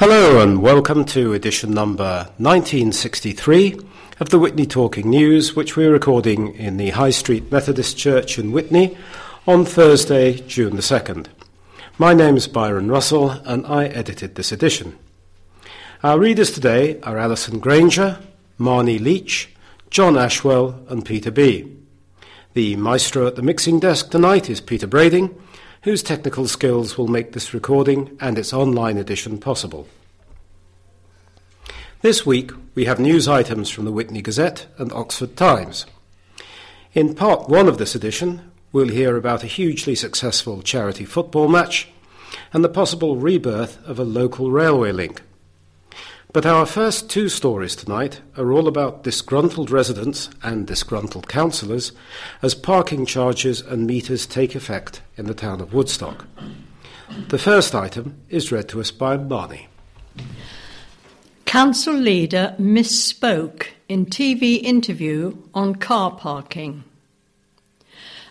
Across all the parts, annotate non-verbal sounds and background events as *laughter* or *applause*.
Hello and welcome to edition number 1963 of the Witney Talking News, which we're recording in the High Street Methodist Church in Witney on Thursday, June the 2nd. My name is Byron Russell and I edited this edition. Our readers today are Alison Granger, Marnie Leach, John Ashwell, and Peter B. The maestro at the mixing desk tonight is Peter Brading whose technical skills will make this recording and its online edition possible. This week, we have news items from the Witney Gazette and Oxford Times. In part one of this edition, we'll hear about a hugely successful charity football match and the possible rebirth of a local railway link. But our first two stories tonight are all about disgruntled residents and disgruntled councillors as parking charges and meters take effect in the town of Woodstock. The first item is read to us by Barney. Council leader misspoke in TV interview on car parking.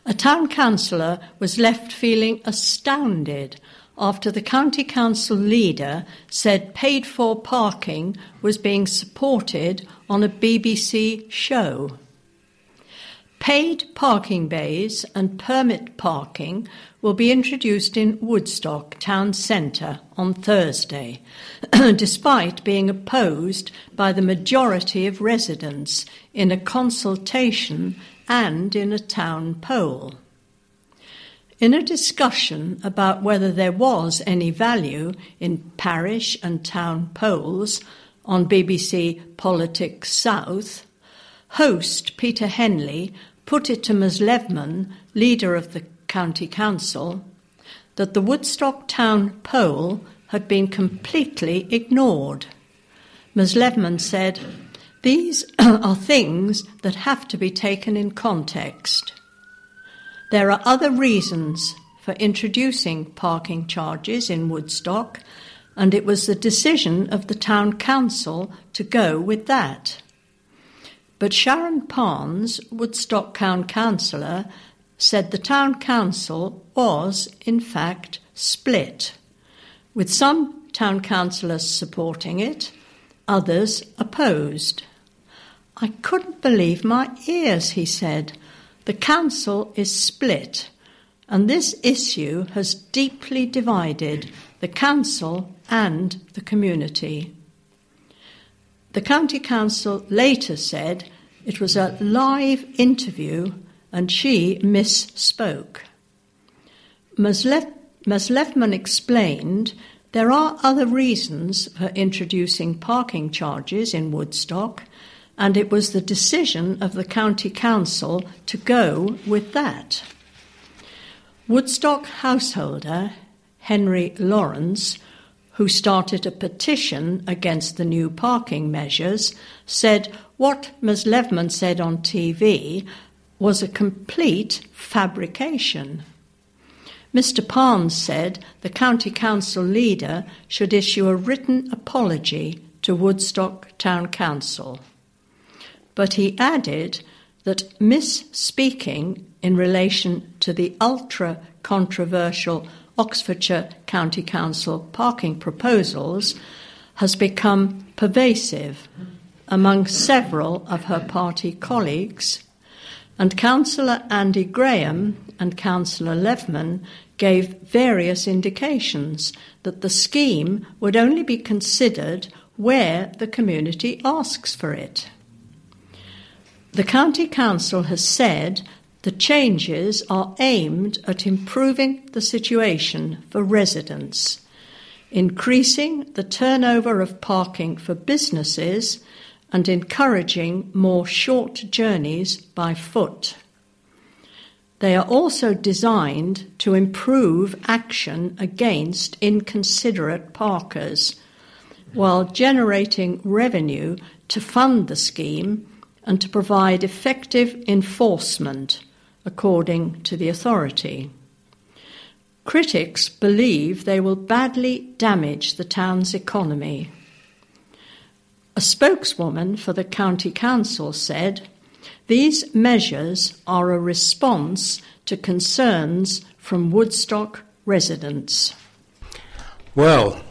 A town councillor was left feeling astounded after the county council leader said paid for parking was being supported on a BBC show. Paid parking bays and permit parking will be introduced in Woodstock town centre on Thursday, *clears throat* despite being opposed by the majority of residents in a consultation and in a town poll. In a discussion about whether there was any value in parish and town polls on BBC Politics South, host Peter Henley put it to Ms Leffman, leader of the County Council, that the Woodstock town poll had been completely ignored. Ms Leffman said, These *clears throat* are things that have to be taken in context. There are other reasons for introducing parking charges in Woodstock, and it was the decision of the town council to go with that. But Sharon Parnes, Woodstock Town Councillor, said the town council was, in fact, split, with some town councillors supporting it, others opposed. I couldn't believe my ears, he said. The Council is split, and this issue has deeply divided the Council and the community. The County Council later said it was a live interview and she misspoke. Ms. Leffman explained there are other reasons for introducing parking charges in Woodstock and it was the decision of the County Council to go with that. Woodstock householder Henry Lawrence, who started a petition against the new parking measures, said what Ms. Leffman said on TV was a complete fabrication. Mr. Parnes said the County Council leader should issue a written apology to Woodstock Town Council but he added that misspeaking in relation to the ultra controversial Oxfordshire County Council parking proposals has become pervasive among several of her party colleagues, and Councillor Andy Graham and Councillor Leffman gave various indications that the scheme would only be considered where the community asks for it. The County Council has said the changes are aimed at improving the situation for residents, increasing the turnover of parking for businesses, and encouraging more short journeys by foot. They are also designed to improve action against inconsiderate parkers while generating revenue to fund the scheme and to provide effective enforcement according to the authority. Critics believe they will badly damage the town's economy. A spokeswoman for the County Council said, These measures are a response to concerns from Woodstock residents. Well,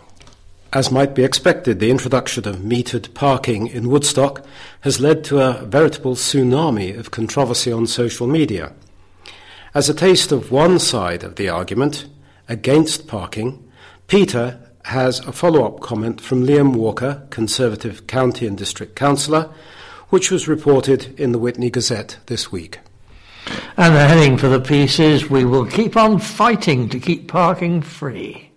As might be expected, the introduction of metered parking in Woodstock has led to a veritable tsunami of controversy on social media. As a taste of one side of the argument against parking, Peter has a follow up comment from Liam Walker, Conservative County and District Councillor, which was reported in the Witney Gazette this week. And the heading for the piece is We will keep on fighting to keep parking free.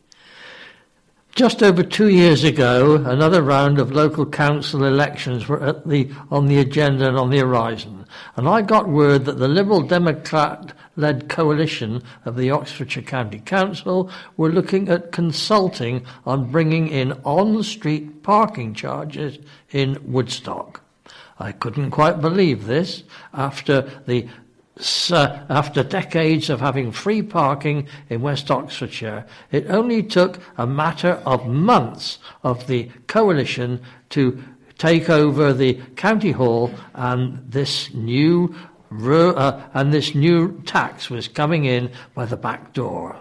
Just over two years ago, another round of local council elections were the, on the agenda and on the horizon. And I got word that the Liberal Democrat led coalition of the Oxfordshire County Council were looking at consulting on bringing in on street parking charges in Woodstock. I couldn't quite believe this after the uh, after decades of having free parking in West Oxfordshire, it only took a matter of months of the coalition to take over the county hall, and this new uh, and this new tax was coming in by the back door.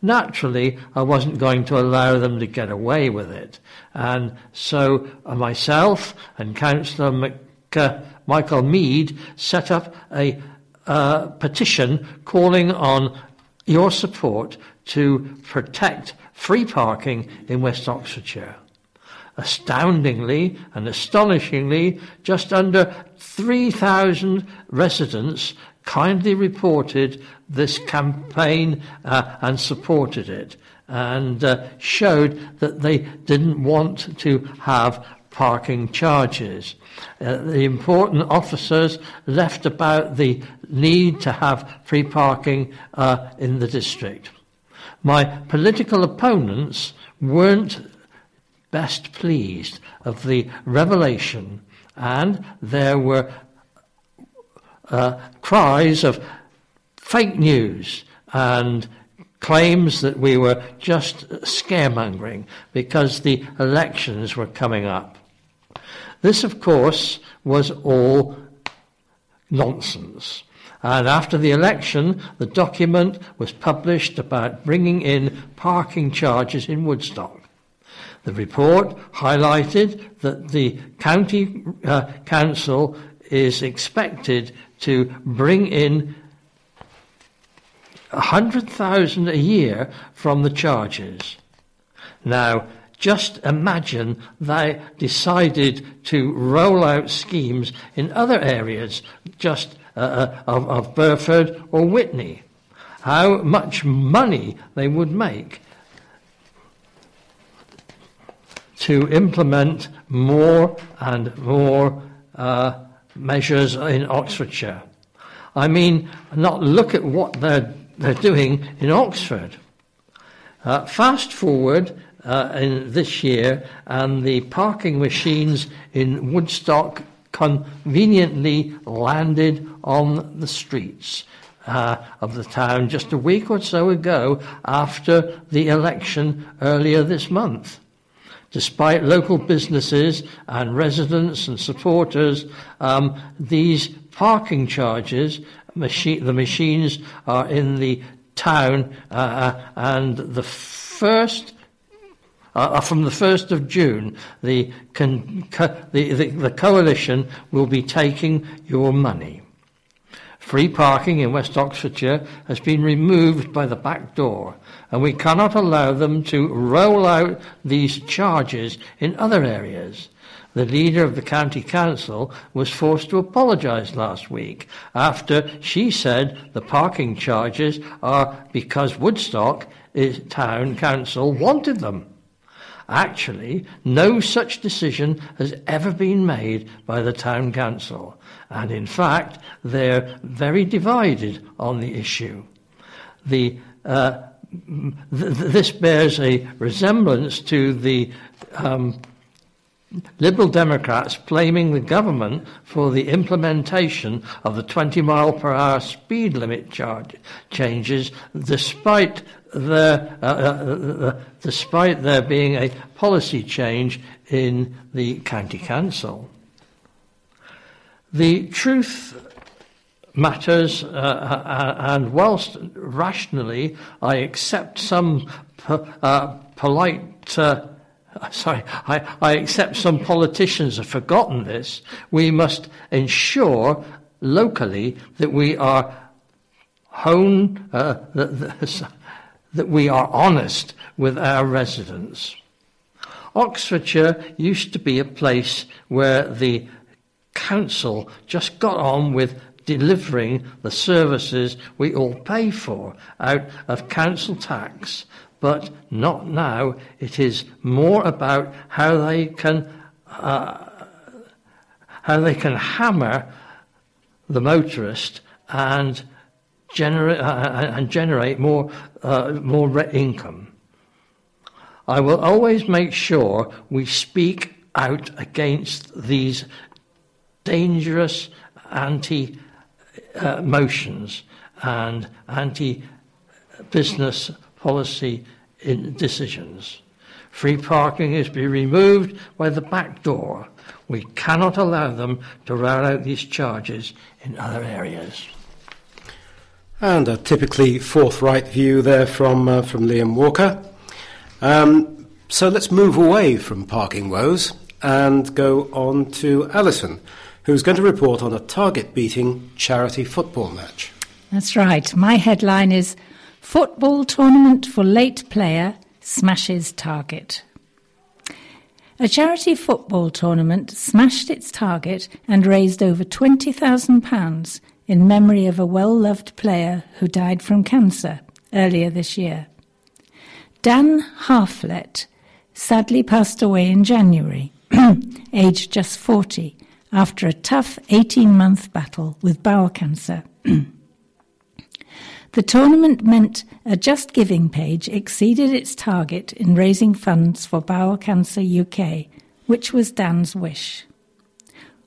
Naturally, I wasn't going to allow them to get away with it, and so uh, myself and Councillor Mc, uh, Michael Mead set up a uh, petition calling on your support to protect free parking in West Oxfordshire. Astoundingly and astonishingly, just under 3,000 residents kindly reported this campaign uh, and supported it and uh, showed that they didn't want to have parking charges. Uh, the important officers left about the need to have free parking uh, in the district. My political opponents weren't best pleased of the revelation, and there were uh, cries of fake news and claims that we were just scaremongering because the elections were coming up. This, of course, was all nonsense. And after the election, the document was published about bringing in parking charges in Woodstock. The report highlighted that the county uh, council is expected to bring in 100,000 a year from the charges. Now, just imagine they decided to roll out schemes in other areas, just uh, uh, of, of Burford or Witney. How much money they would make to implement more and more uh, measures in Oxfordshire. I mean, not look at what they're, they're doing in Oxford. Uh, fast forward uh, in this year, and the parking machines in Woodstock conveniently landed on the streets. Uh, of the town just a week or so ago after the election earlier this month. Despite local businesses and residents and supporters, um, these parking charges, machi- the machines are in the town, uh, uh and the first uh, from the 1st of June, the, con- co- the, the, the coalition will be taking your money. Free parking in West Oxfordshire has been removed by the back door, and we cannot allow them to roll out these charges in other areas. The leader of the county council was forced to apologise last week after she said the parking charges are because Woodstock town council wanted them. Actually, no such decision has ever been made by the town council, and in fact, they're very divided on the issue. The, uh, th- this bears a resemblance to the um, Liberal Democrats blaming the government for the implementation of the 20 mile per hour speed limit charge changes, despite there, uh, uh, uh, despite there being a policy change in the county council. The truth matters, uh, uh, and whilst rationally I accept some po- uh, polite *laughs* sorry, I, I accept some politicians have forgotten this. We must ensure locally that we are hone, uh, that, *laughs* that we are honest with our residents. Oxfordshire used to be a place where the council just got on with delivering the services we all pay for out of council tax. But not now. It is more about how they can uh, how they can hammer the motorist and generate uh, and generate more uh, more income. I will always make sure we speak out against these dangerous anti uh, motions and anti business policy decisions. Free parking is to be removed by the back door. We cannot allow them to roll out these charges in other areas. And a typically forthright view there from, uh, from Liam Walker. Um, so let's move away from parking woes and go on to Alison, who's going to report on a target beating charity football match. That's right. My headline is Football Tournament for Late Player Smashes Target. A charity football tournament smashed its target and raised over £20,000 in memory of a well loved player who died from cancer earlier this year. Dan Harflett sadly passed away in January, *clears throat* aged just 40, after a tough 18 month battle with bowel cancer. *clears throat* the tournament meant a Just Giving page exceeded its target in raising funds for Bowel Cancer UK, which was Dan's wish.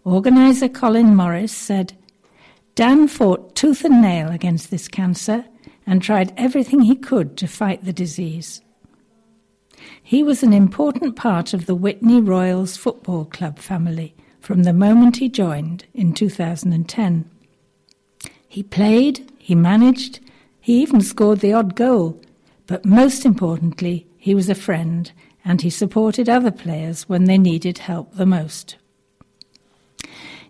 Organiser Colin Morris said, Dan fought tooth and nail against this cancer and tried everything he could to fight the disease. He was an important part of the Witney Royals Football Club family from the moment he joined in 2010. He played, he managed, he even scored the odd goal, but most importantly, he was a friend and he supported other players when they needed help the most.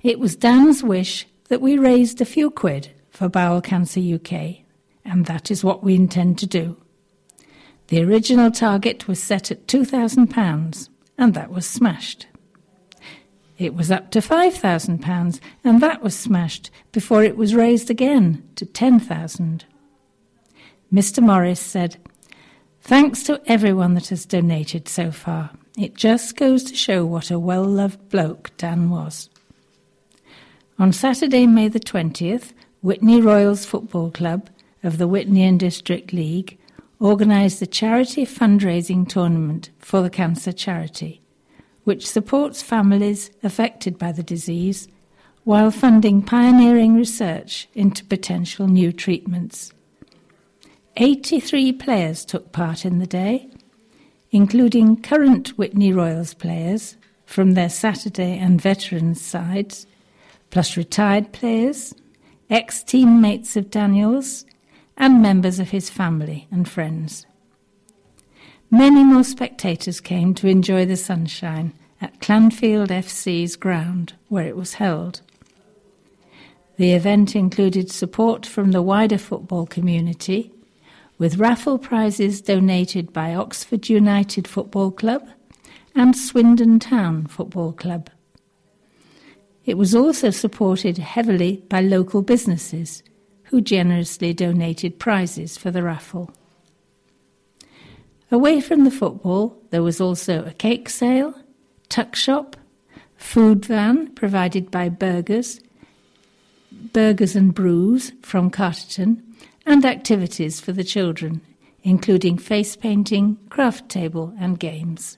It was Dan's wish that we raised a few quid for Bowel Cancer UK, and that is what we intend to do. The original target was set at £2,000, and that was smashed. It was up to £5,000, and that was smashed before it was raised again to 10000 Mr. Morris said, Thanks to everyone that has donated so far. It just goes to show what a well loved bloke Dan was. On Saturday, May the 20th, Witney Royals Football Club of the Witney and District League organised the charity fundraising tournament for the cancer charity which supports families affected by the disease while funding pioneering research into potential new treatments. 83 players took part in the day, including current Witney Royals players from their Saturday and veterans sides, plus retired players, ex teammates of Daniels, and members of his family and friends. Many more spectators came to enjoy the sunshine at Clanfield FC's ground where it was held. The event included support from the wider football community, with raffle prizes donated by Oxford United Football Club and Swindon Town Football Club. It was also supported heavily by local businesses who generously donated prizes for the raffle. Away from the football, there was also a cake sale, tuck shop, food van provided by Burgers, Burgers and Brews from Carterton, and activities for the children, including face painting, craft table, and games.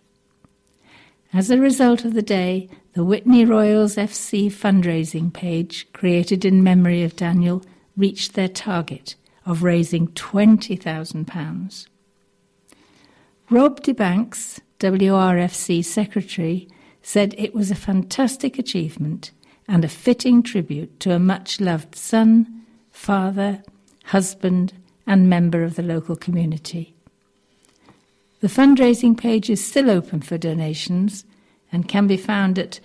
As a result of the day, the Witney Royals FC fundraising page, created in memory of Daniel, reached their target of raising £20,000. Rob DeBanks, WRFC secretary, said it was a fantastic achievement and a fitting tribute to a much loved son, father, husband, and member of the local community. The fundraising page is still open for donations and can be found at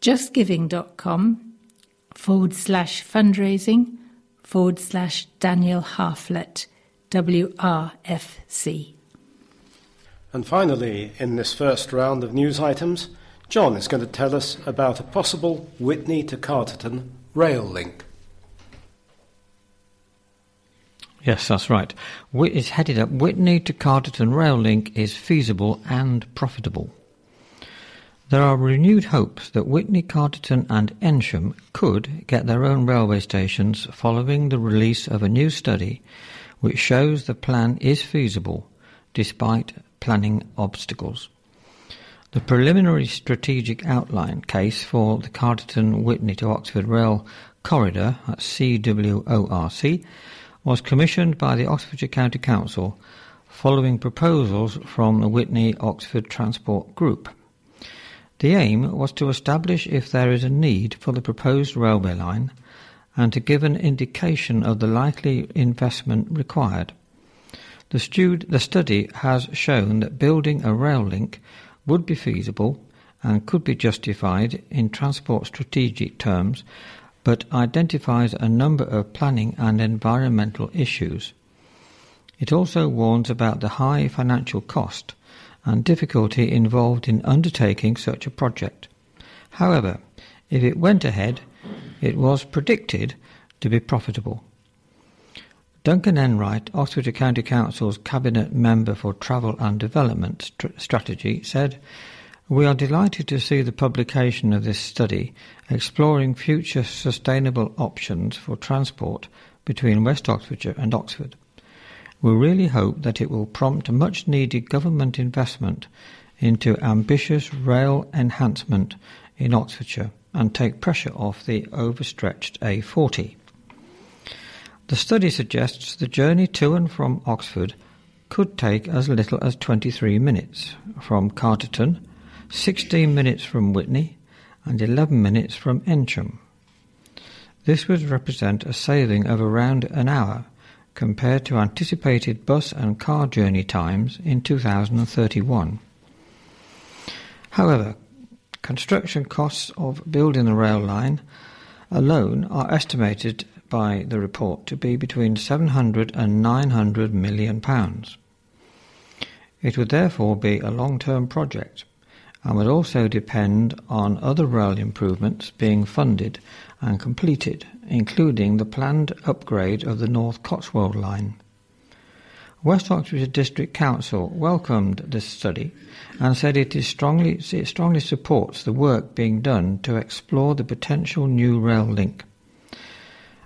justgiving.com forward slash fundraising forward slash Daniel Harflett, WRFC. And finally, in this first round of news items, John is going to tell us about a possible Witney to Carterton rail link. Yes, that's right. It's headed up Witney to Carterton rail link is feasible and profitable. There are renewed hopes that Witney, Carterton, and Eynsham could get their own railway stations following the release of a new study which shows the plan is feasible despite planning obstacles. The preliminary strategic outline case for the Carterton Witney to Oxford Rail Corridor at CWORC was commissioned by the Oxfordshire County Council following proposals from the Witney Oxford Transport Group. The aim was to establish if there is a need for the proposed railway line and to give an indication of the likely investment required. The, stud- the study has shown that building a rail link would be feasible and could be justified in transport strategic terms, but identifies a number of planning and environmental issues. It also warns about the high financial cost and difficulty involved in undertaking such a project. However, if it went ahead, it was predicted to be profitable. Duncan Enright, Oxfordshire County Council's Cabinet Member for Travel and Development St- Strategy, said, We are delighted to see the publication of this study exploring future sustainable options for transport between West Oxfordshire and Oxford. We really hope that it will prompt much needed government investment into ambitious rail enhancement in Oxfordshire and take pressure off the overstretched A40. The study suggests the journey to and from Oxford could take as little as 23 minutes from Carterton, 16 minutes from Witney, and 11 minutes from Eynsham. This would represent a saving of around an hour compared to anticipated bus and car journey times in 2031. However, construction costs of building the rail line alone are estimated by the report to be between 700 and 900 million pounds. It would therefore be a long-term project and would also depend on other rail improvements being funded and completed, including the planned upgrade of the North Cotswold line. West Oxfordshire District Council welcomed this study and said it, is strongly, it strongly supports the work being done to explore the potential new rail link.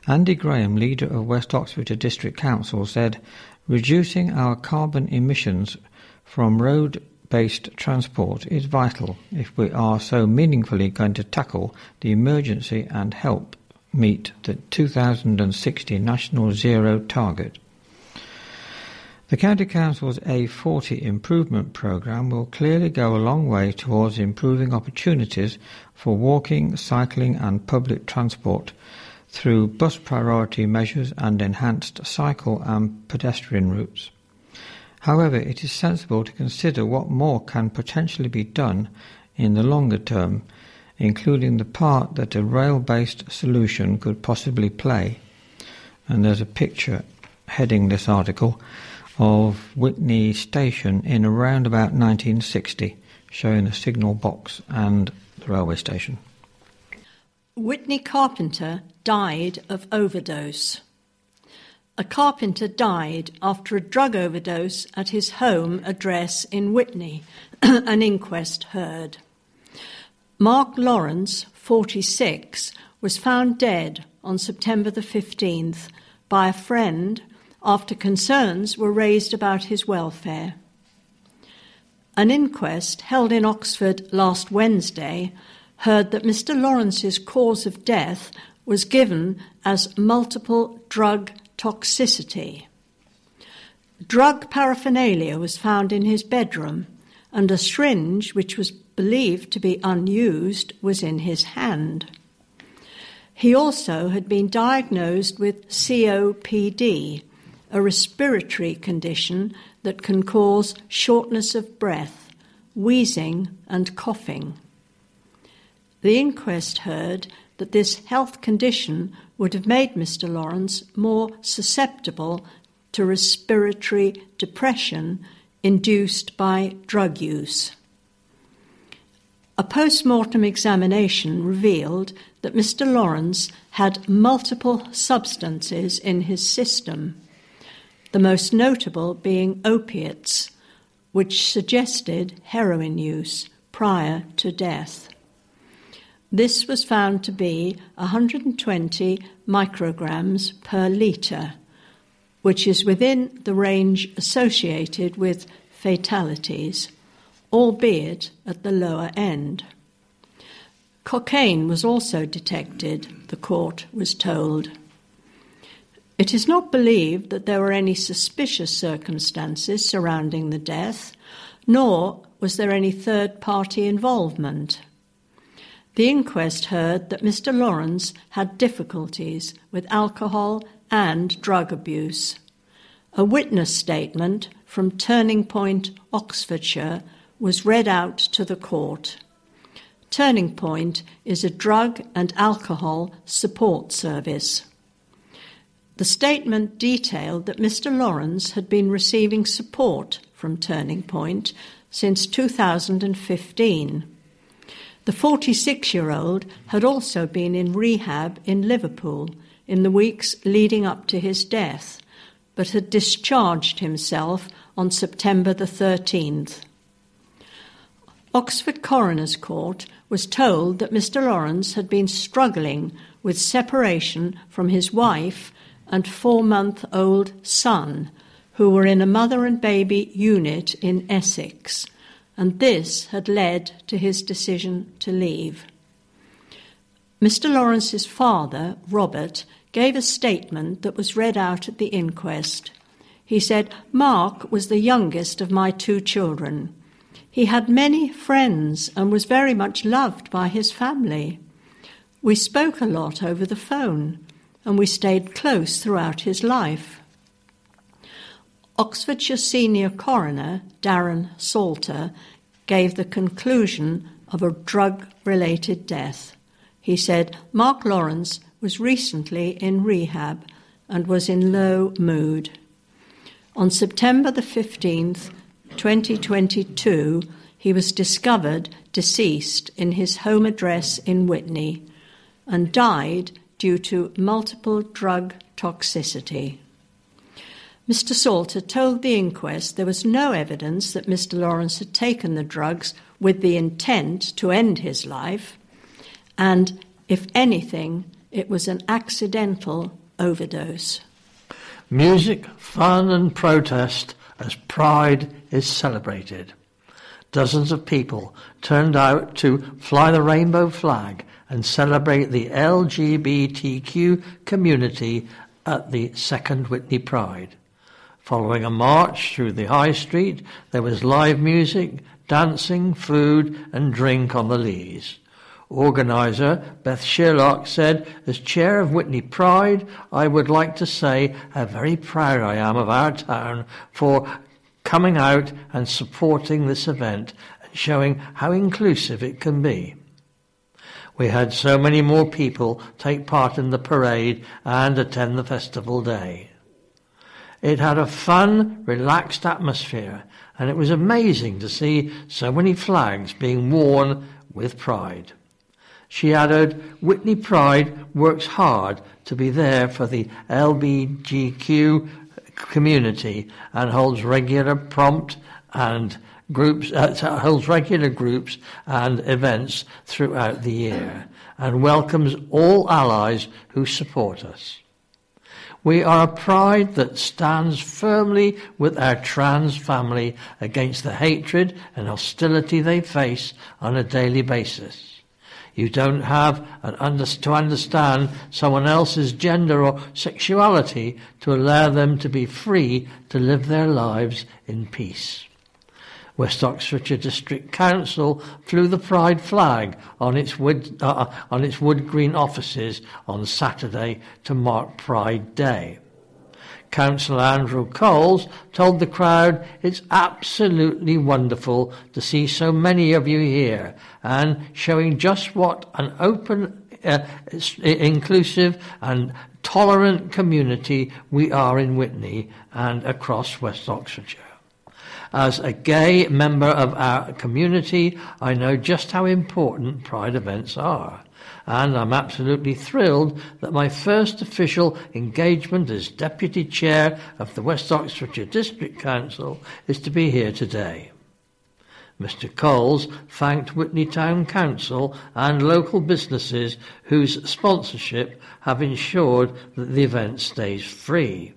Andy Graham, leader of West Oxfordshire District Council, said, Reducing our carbon emissions from road based transport is vital if we are so meaningfully going to tackle the emergency and help meet the 2060 National Zero target. The County Council's A40 improvement programme will clearly go a long way towards improving opportunities for walking, cycling and public transport through bus priority measures and enhanced cycle and pedestrian routes. However, it is sensible to consider what more can potentially be done in the longer term, including the part that a rail-based solution could possibly play. And there's a picture heading this article of Witney Station in around about 1960, showing the signal box and the railway station. Witney Carpenter died of overdose. A carpenter died after a drug overdose at his home address in Witney, *clears throat* an inquest heard. Mark Lawrence, 46, was found dead on September the 15th by a friend after concerns were raised about his welfare. An inquest held in Oxford last Wednesday heard that Mr. Lawrence's cause of death was given as multiple drug toxicity. Drug paraphernalia was found in his bedroom, and a syringe, which was believed to be unused, was in his hand. He also had been diagnosed with COPD, a respiratory condition that can cause shortness of breath, wheezing, and coughing. The inquest heard that this health condition would have made Mr. Lawrence more susceptible to respiratory depression induced by drug use. A post mortem examination revealed that Mr. Lawrence had multiple substances in his system, the most notable being opiates, which suggested heroin use prior to death. This was found to be 120 micrograms per litre, which is within the range associated with fatalities, albeit at the lower end. Cocaine was also detected, the court was told. It is not believed that there were any suspicious circumstances surrounding the death, nor was there any third party involvement. The inquest heard that Mr. Lawrence had difficulties with alcohol and drug abuse. A witness statement from Turning Point, Oxfordshire, was read out to the court. Turning Point is a drug and alcohol support service. The statement detailed that Mr. Lawrence had been receiving support from Turning Point since 2015. The 46 year old had also been in rehab in Liverpool in the weeks leading up to his death, but had discharged himself on September the 13th. Oxford Coroner's Court was told that Mr. Lawrence had been struggling with separation from his wife and four month old son, who were in a mother and baby unit in Essex and this had led to his decision to leave. Mr. Lawrence's father, Robert, gave a statement that was read out at the inquest. He said, Mark was the youngest of my two children. He had many friends and was very much loved by his family. We spoke a lot over the phone and we stayed close throughout his life. Oxfordshire Senior Coroner Darren Salter gave the conclusion of a drug related death. He said Mark Lawrence was recently in rehab and was in low mood. On September the 15th, 2022, he was discovered deceased in his home address in Witney and died due to multiple drug toxicity. Mr. Salter told the inquest there was no evidence that Mr. Lawrence had taken the drugs with the intent to end his life, and if anything, it was an accidental overdose. Music, fun, and protest as Pride is celebrated. Dozens of people turned out to fly the rainbow flag and celebrate the LGBTQ community at the second Witney Pride. Following a march through the high street, there was live music, dancing, food, and drink on the Leys. Organiser Beth Sherlock said, As chair of Witney Pride, I would like to say how very proud I am of our town for coming out and supporting this event and showing how inclusive it can be. We had so many more people take part in the parade and attend the festival day. It had a fun, relaxed atmosphere, and it was amazing to see so many flags being worn with pride. She added, Witney Pride works hard to be there for the LBGQ community and holds regular prompt and groups uh, holds regular groups and events throughout the year and welcomes all allies who support us. We are a pride that stands firmly with our trans family against the hatred and hostility they face on a daily basis. You don't have under, to understand someone else's gender or sexuality to allow them to be free to live their lives in peace. West Oxfordshire District Council flew the Pride flag on its wood, uh, on its wood green offices on Saturday to mark Pride Day. Councillor Andrew Coles told the crowd it's absolutely wonderful to see so many of you here and showing just what an open, uh, inclusive and tolerant community we are in Witney and across West Oxfordshire. As a gay member of our community, I know just how important Pride events are. And I'm absolutely thrilled that my first official engagement as Deputy Chair of the West Oxfordshire District Council is to be here today. Mr. Coles thanked Witney Town Council and local businesses whose sponsorship have ensured that the event stays free.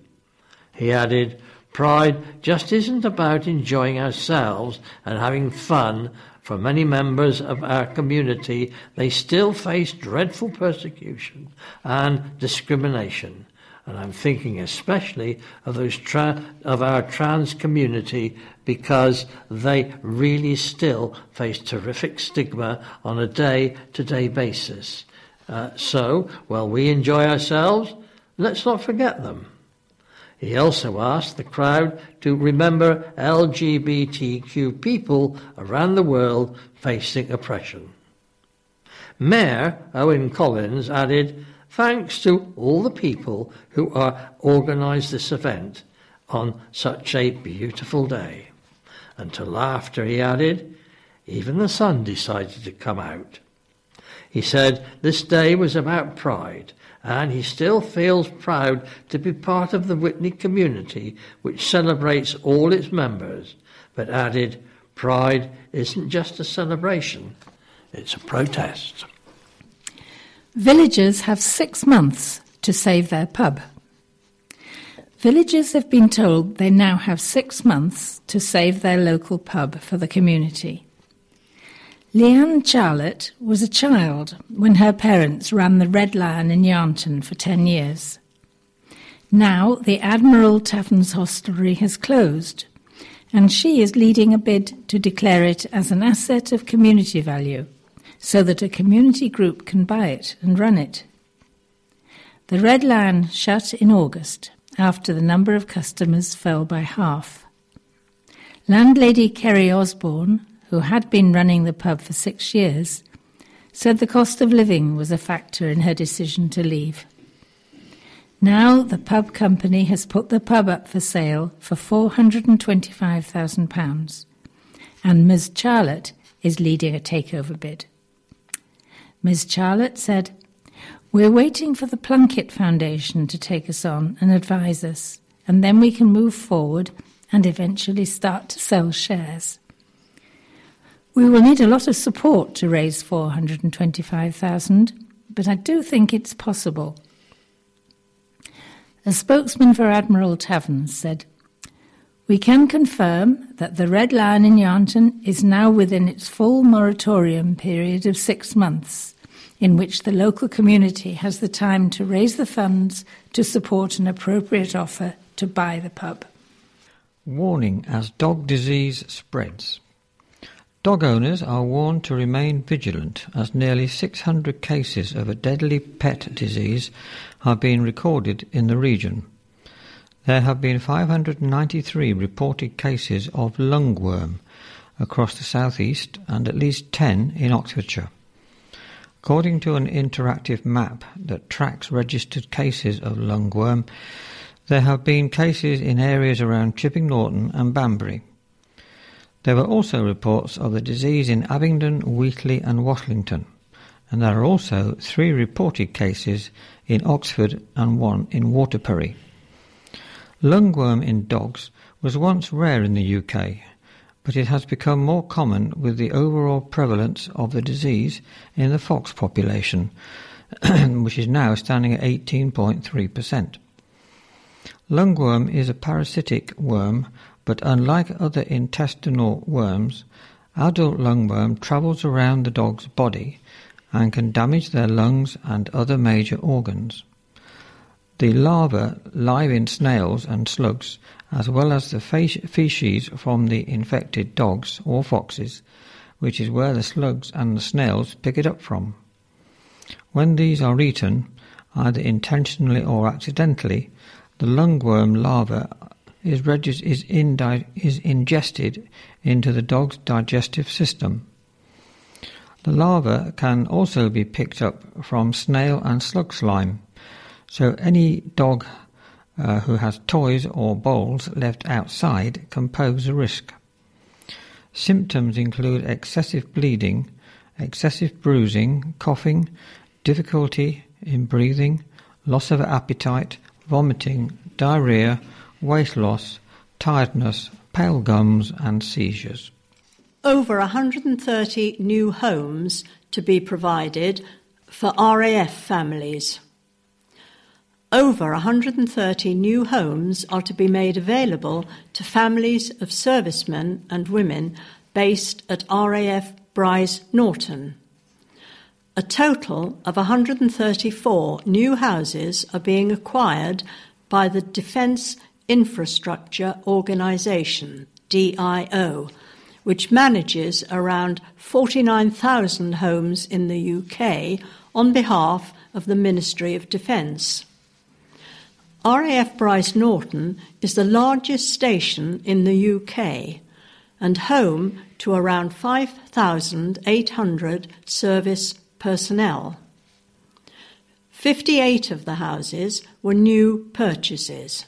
He added, Pride just isn't about enjoying ourselves and having fun. For many members of our community, they still face dreadful persecution and discrimination. And I'm thinking especially of those tra- of our trans community because they really still face terrific stigma on a day-to-day basis. Uh, so, while we enjoy ourselves, let's not forget them. He also asked the crowd to remember LGBTQ people around the world facing oppression. Mayor Owen Collins added, Thanks to all the people who are organised this event on such a beautiful day. And to laughter, he added, even the sun decided to come out. He said this day was about pride, and he still feels proud to be part of the Witney community, which celebrates all its members, but added, Pride isn't just a celebration, it's a protest. Villagers have six months to save their pub. Villagers have been told they now have six months to save their local pub for the community. Leanne Charlotte was a child when her parents ran the Red Lion in Yarnton for 10 years. Now the Admiral Taverns Hostelry has closed, and she is leading a bid to declare it as an asset of community value so that a community group can buy it and run it. The Red Lion shut in August after the number of customers fell by half. Landlady Kerry Osborne who had been running the pub for six years, said the cost of living was a factor in her decision to leave. Now the pub company has put the pub up for sale for £425,000, and Ms. Charlotte is leading a takeover bid. Ms. Charlotte said, We're waiting for the Plunkett Foundation to take us on and advise us, and then we can move forward and eventually start to sell shares. We will need a lot of support to raise 425,000, but I do think it's possible. A spokesman for Admiral Taverns said, We can confirm that the Red Lion in Yarnton is now within its full moratorium period of six months, in which the local community has the time to raise the funds to support an appropriate offer to buy the pub. Warning as dog disease spreads. Dog owners are warned to remain vigilant as nearly 600 cases of a deadly pet disease have been recorded in the region. There have been 593 reported cases of lungworm across the southeast and at least 10 in Oxfordshire. According to an interactive map that tracks registered cases of lungworm, there have been cases in areas around Chipping Norton and Banbury. There were also reports of the disease in Abingdon, Wheatley, and Watlington, and there are also three reported cases in Oxford and one in Waterbury. Lungworm in dogs was once rare in the UK, but it has become more common with the overall prevalence of the disease in the fox population, *clears throat* which is now standing at 18.3%. Lungworm is a parasitic worm but unlike other intestinal worms, adult lungworm travels around the dog's body and can damage their lungs and other major organs. The larvae live in snails and slugs, as well as the feces from the infected dogs or foxes, which is where the slugs and the snails pick it up from. When these are eaten, either intentionally or accidentally, The lungworm larva is, is, is ingested into the dog's digestive system. The larva can also be picked up from snail and slug slime, so any dog uh, who has toys or bowls left outside can pose a risk. Symptoms include excessive bleeding, excessive bruising, coughing, difficulty in breathing, loss of appetite, vomiting, diarrhea, weight loss, tiredness, pale gums, and seizures. Over 130 new homes to be provided for RAF families. Over 130 new homes are to be made available to families of servicemen and women based at RAF Brize Norton. A total of 134 new houses are being acquired by the Defence Infrastructure Organisation, DIO, which manages around 49,000 homes in the UK on behalf of the Ministry of Defence. RAF Brize Norton is the largest station in the UK and home to around 5,800 service personnel. 58 of the houses were new purchases.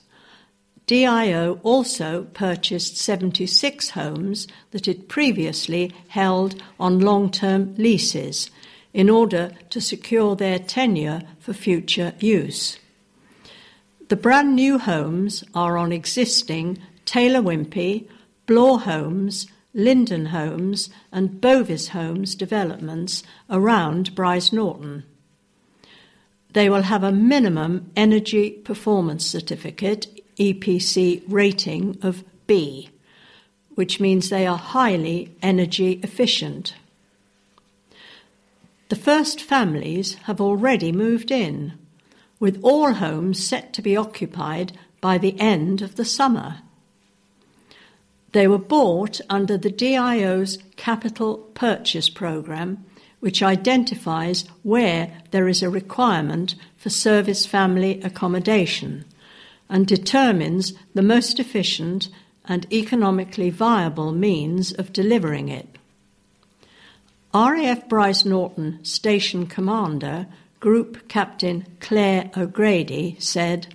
DIO also purchased 76 homes that it previously held on long term leases in order to secure their tenure for future use. The brand new homes are on existing Taylor Wimpey, Bloor Homes, Linden Homes, and Bovis Homes developments around Brize Norton. They will have a minimum Energy Performance Certificate EPC rating of B, which means they are highly energy efficient. The first families have already moved in with all homes set to be occupied by the end of the summer. They were bought under the DIO's capital purchase programme, which identifies where there is a requirement for service family accommodation and determines the most efficient and economically viable means of delivering it. RAF Brize Norton Station Commander Group Captain Claire O'Grady said,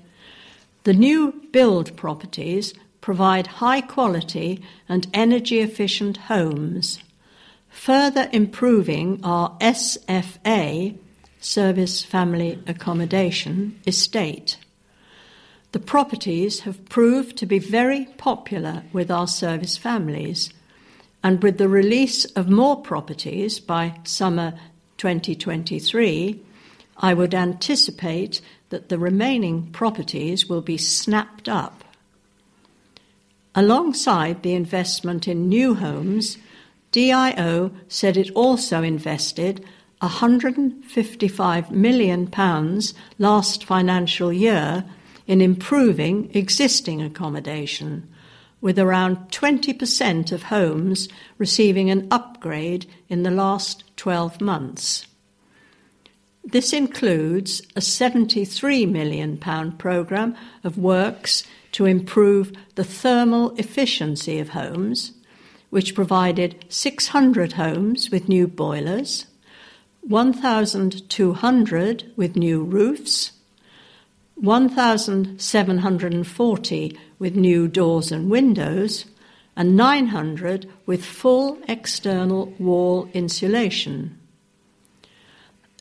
The new build properties provide high quality and energy efficient homes, further improving our SFA, Service Family Accommodation, estate. The properties have proved to be very popular with our service families, and with the release of more properties by summer 2023, I would anticipate that the remaining properties will be snapped up. Alongside the investment in new homes, DIO said it also invested £155 million last financial year in improving existing accommodation, with around 20% of homes receiving an upgrade in the last 12 months. This includes a £73 million programme of works to improve the thermal efficiency of homes, which provided 600 homes with new boilers, 1,200 with new roofs, 1,740 with new doors and windows, and 900 with full external wall insulation.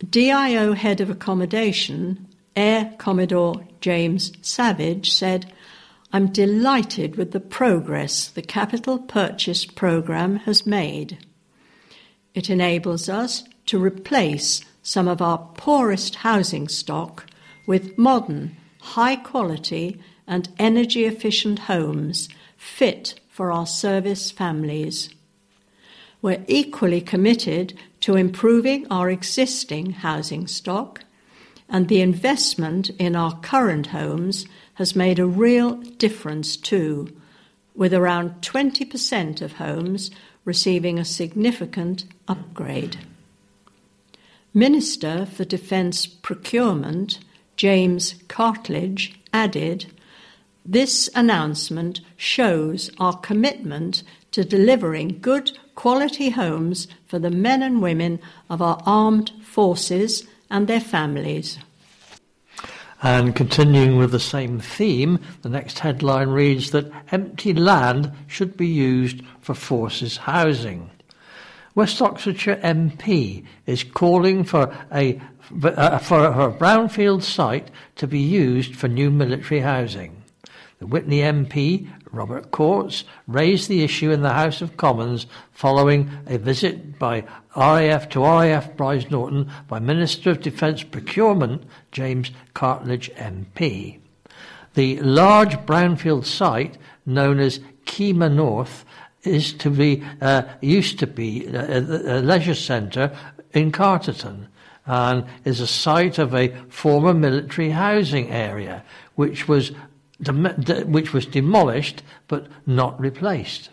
DIO Head of Accommodation, Air Commodore James Savage, said, I'm delighted with the progress the Capital Purchase Programme has made. It enables us to replace some of our poorest housing stock with modern, high quality, and energy efficient homes fit for our service families. We're equally committed to improving our existing housing stock, and the investment in our current homes has made a real difference too, with around 20% of homes receiving a significant upgrade. Minister for Defence Procurement James Cartlidge added This announcement shows our commitment to delivering good quality homes for the men and women of our armed forces and their families. And continuing with the same theme, the next headline reads that empty land should be used for forces housing. West Oxfordshire MP is calling for a, uh, for a brownfield site to be used for new military housing. The Witney MP, Robert Courts, raised the issue in the House of Commons following a visit by RAF to RAF Brize Norton by Minister of Defence Procurement James Cartlidge MP. The large brownfield site known as REEMA North is to be uh, used to be a, a leisure centre in Carterton and is a site of a former military housing area which was which was demolished but not replaced.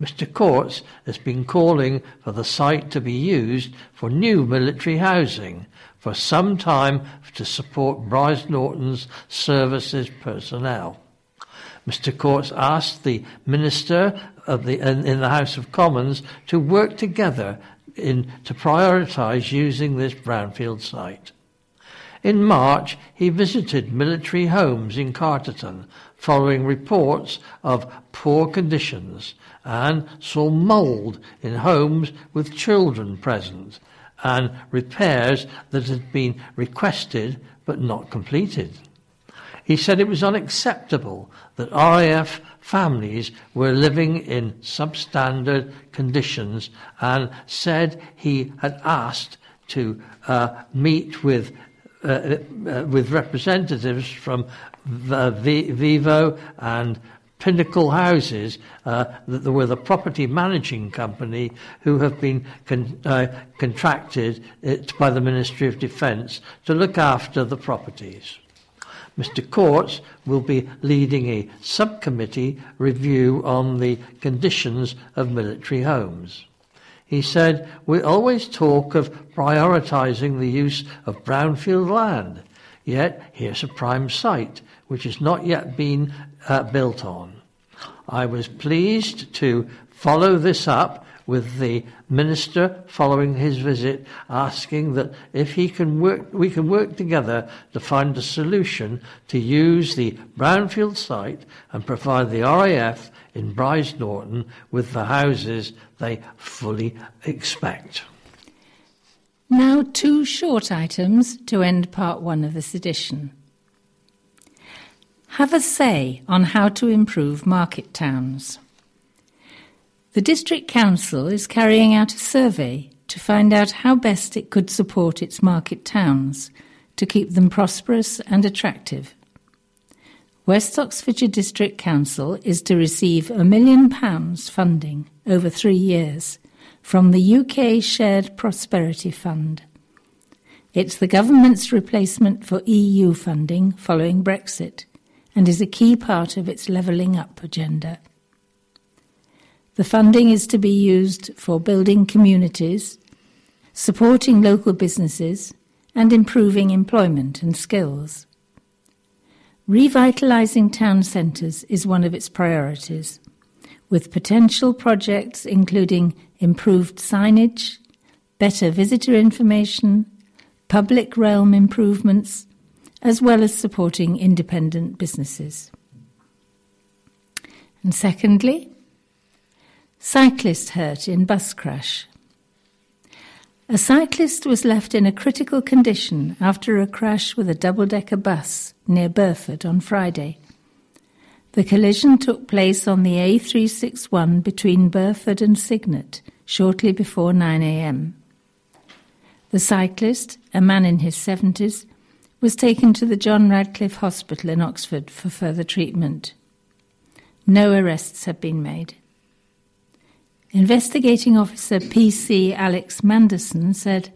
Mr. Courts has been calling for the site to be used for new military housing for some time to support Brize Norton's services personnel. Mr. Courts asked the Minister of the, in, in the House of Commons to work together in, to prioritise using this brownfield site. In March, he visited military homes in Carterton following reports of poor conditions and saw mould in homes with children present and repairs that had been requested but not completed. He said it was unacceptable that RAF families were living in substandard conditions and said he had asked to uh, meet with uh, uh, with representatives from Vivo and Pinnacle Houses, uh, that were the property managing company who have been con- uh, contracted it, by the Ministry of Defence to look after the properties. Mr. Courts will be leading a subcommittee review on the conditions of military homes. He said, We always talk of prioritising the use of brownfield land, yet here's a prime site which has not yet been uh, built on. I was pleased to follow this up with the minister following his visit, asking that if he can work, we can work together to find a solution to use the brownfield site and provide the RAF in Brize Norton with the houses they fully expect. Now, two short items to end part one of this edition. Have a say on how to improve market towns. The District Council is carrying out a survey to find out how best it could support its market towns to keep them prosperous and attractive. West Oxfordshire District Council is to receive a million pounds funding over three years from the UK Shared Prosperity Fund. It's the government's replacement for EU funding following Brexit and is a key part of its levelling up agenda. The funding is to be used for building communities, supporting local businesses, and improving employment and skills. Revitalising town centres is one of its priorities, with potential projects including improved signage, better visitor information, public realm improvements, as well as supporting independent businesses. And secondly, cyclist hurt in bus crash. A cyclist was left in a critical condition after a crash with a double decker bus near Burford on Friday. The collision took place on the A361 between Burford and Signet shortly before 9am. The cyclist, a man in his 70s, was taken to the John Radcliffe Hospital in Oxford for further treatment. No arrests have been made. Investigating Officer PC Alex Manderson said,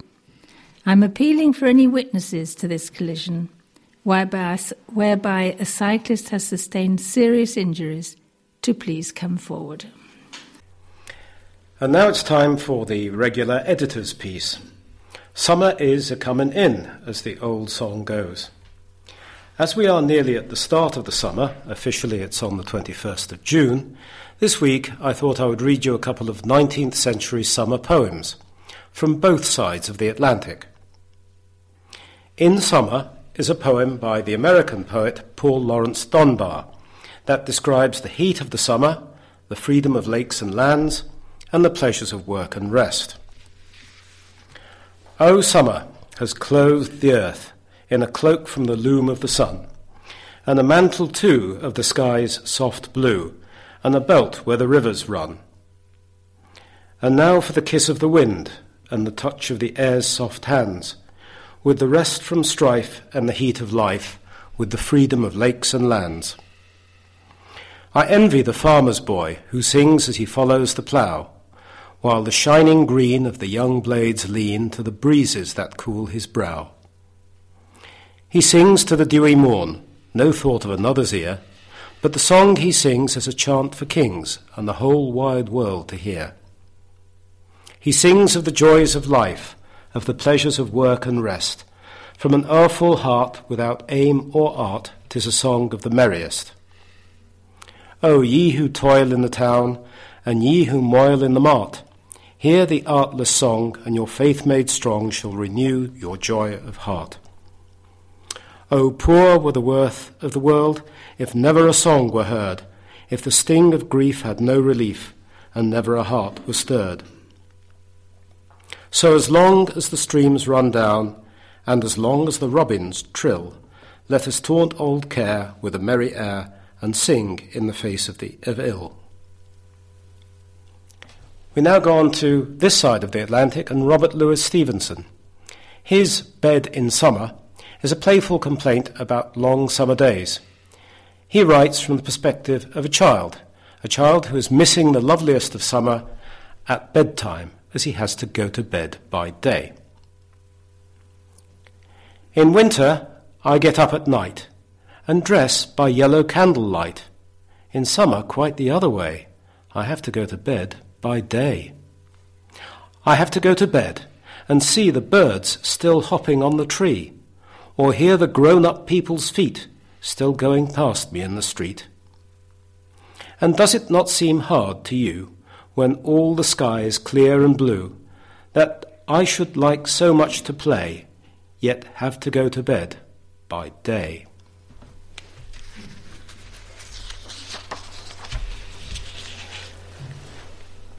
I'm appealing for any witnesses to this collision whereby, whereby a cyclist has sustained serious injuries to please come forward. And now it's time for the regular editor's piece. Summer is a coming in, as the old song goes. As we are nearly at the start of the summer, officially it's on the 21st of June, this week I thought I would read you a couple of 19th century summer poems from both sides of the Atlantic. In Summer is a poem by the American poet Paul Laurence Dunbar that describes the heat of the summer, the freedom of lakes and lands, and the pleasures of work and rest. O summer has clothed the earth in a cloak from the loom of the sun, and a mantle too of the sky's soft blue, and a belt where the rivers run. And now for the kiss of the wind, and the touch of the air's soft hands, with the rest from strife and the heat of life, with the freedom of lakes and lands. I envy the farmer's boy who sings as he follows the plough, while the shining green of the young blades lean to the breezes that cool his brow. He sings to the dewy morn, no thought of another's ear, but the song he sings is a chant for kings and the whole wide world to hear. He sings of the joys of life, of the pleasures of work and rest. From an earful heart without aim or art, tis a song of the merriest. O ye who toil in the town, and ye who moil in the mart, Hear the artless song, and your faith made strong shall renew your joy of heart. O poor were the worth of the world, if never a song were heard, if the sting of grief had no relief, and never a heart was stirred. So as long as the streams run down, and as long as the robins trill, let us taunt old care with a merry air, and sing in the face of, the, of ill. We now go on to this side of the Atlantic and Robert Louis Stevenson. His Bed in Summer is a playful complaint about long summer days. He writes from the perspective of a child, a child who is missing the loveliest of summer at bedtime as he has to go to bed by day. In winter, I get up at night and dress by yellow candlelight. In summer, quite the other way. I have to go to bed by day. I have to go to bed and see the birds still hopping on the tree, or hear the grown up people's feet still going past me in the street. And does it not seem hard to you, when all the sky is clear and blue, that I should like so much to play, yet have to go to bed by day?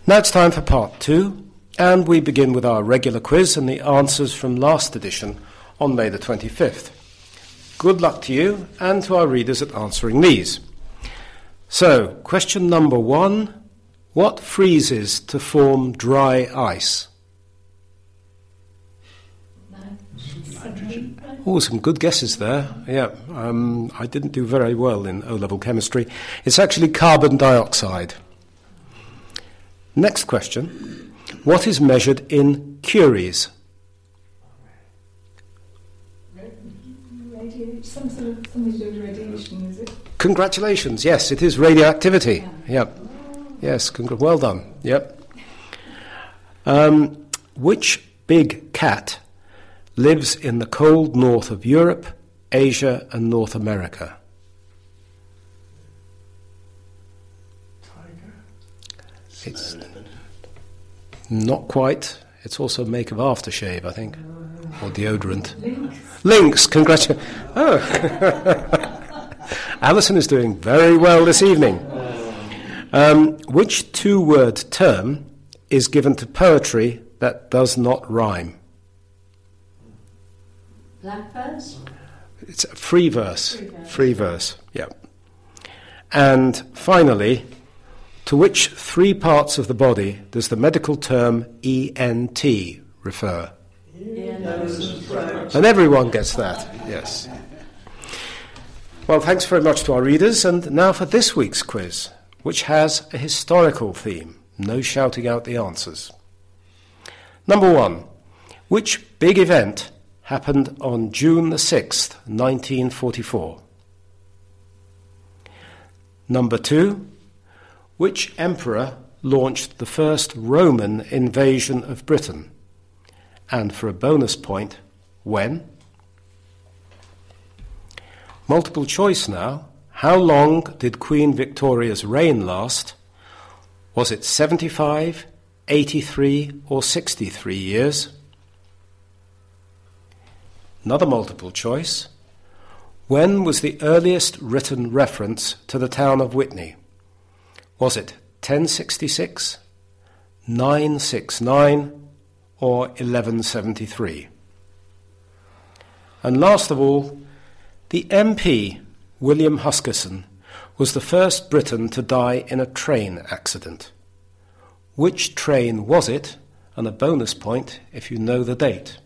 Now it's time for part two, and we begin with our regular quiz and the answers from last edition on May the 25th. Good luck to you and to our readers at answering these. So, question number one What freezes to form dry ice? Oh, some good guesses there. Yeah, um, I didn't do very well in O level chemistry. It's actually carbon dioxide. Next question What is measured in curies? Congratulations, yes, it is radioactivity. Yeah. Yep. Yes, congr- well done. Yep. Um, which big cat lives in the cold north of Europe, Asia, and North America? It's not quite. It's also a make of aftershave, I think, or deodorant. Lynx. Lynx, congratulations. Oh. *laughs* Alison is doing very well this evening. Um, which two word term is given to poetry that does not rhyme? Black verse? It's a free verse. Free verse, free verse yeah. And finally, to which three parts of the body does the medical term ENT refer? And everyone gets that, yes. Well, thanks very much to our readers, and now for this week's quiz, which has a historical theme. No shouting out the answers. Number one, which big event happened on June the 6th, 1944? Number two, which emperor launched the first Roman invasion of Britain? And for a bonus point, when? Multiple choice now. How long did Queen Victoria's reign last? Was it 75, 83, or 63 years? Another multiple choice. When was the earliest written reference to the town of Witney? Was it 1066, 969, or 1173? And last of all, the MP, William Huskisson, was the first Briton to die in a train accident. Which train was it? And a bonus point if you know the date.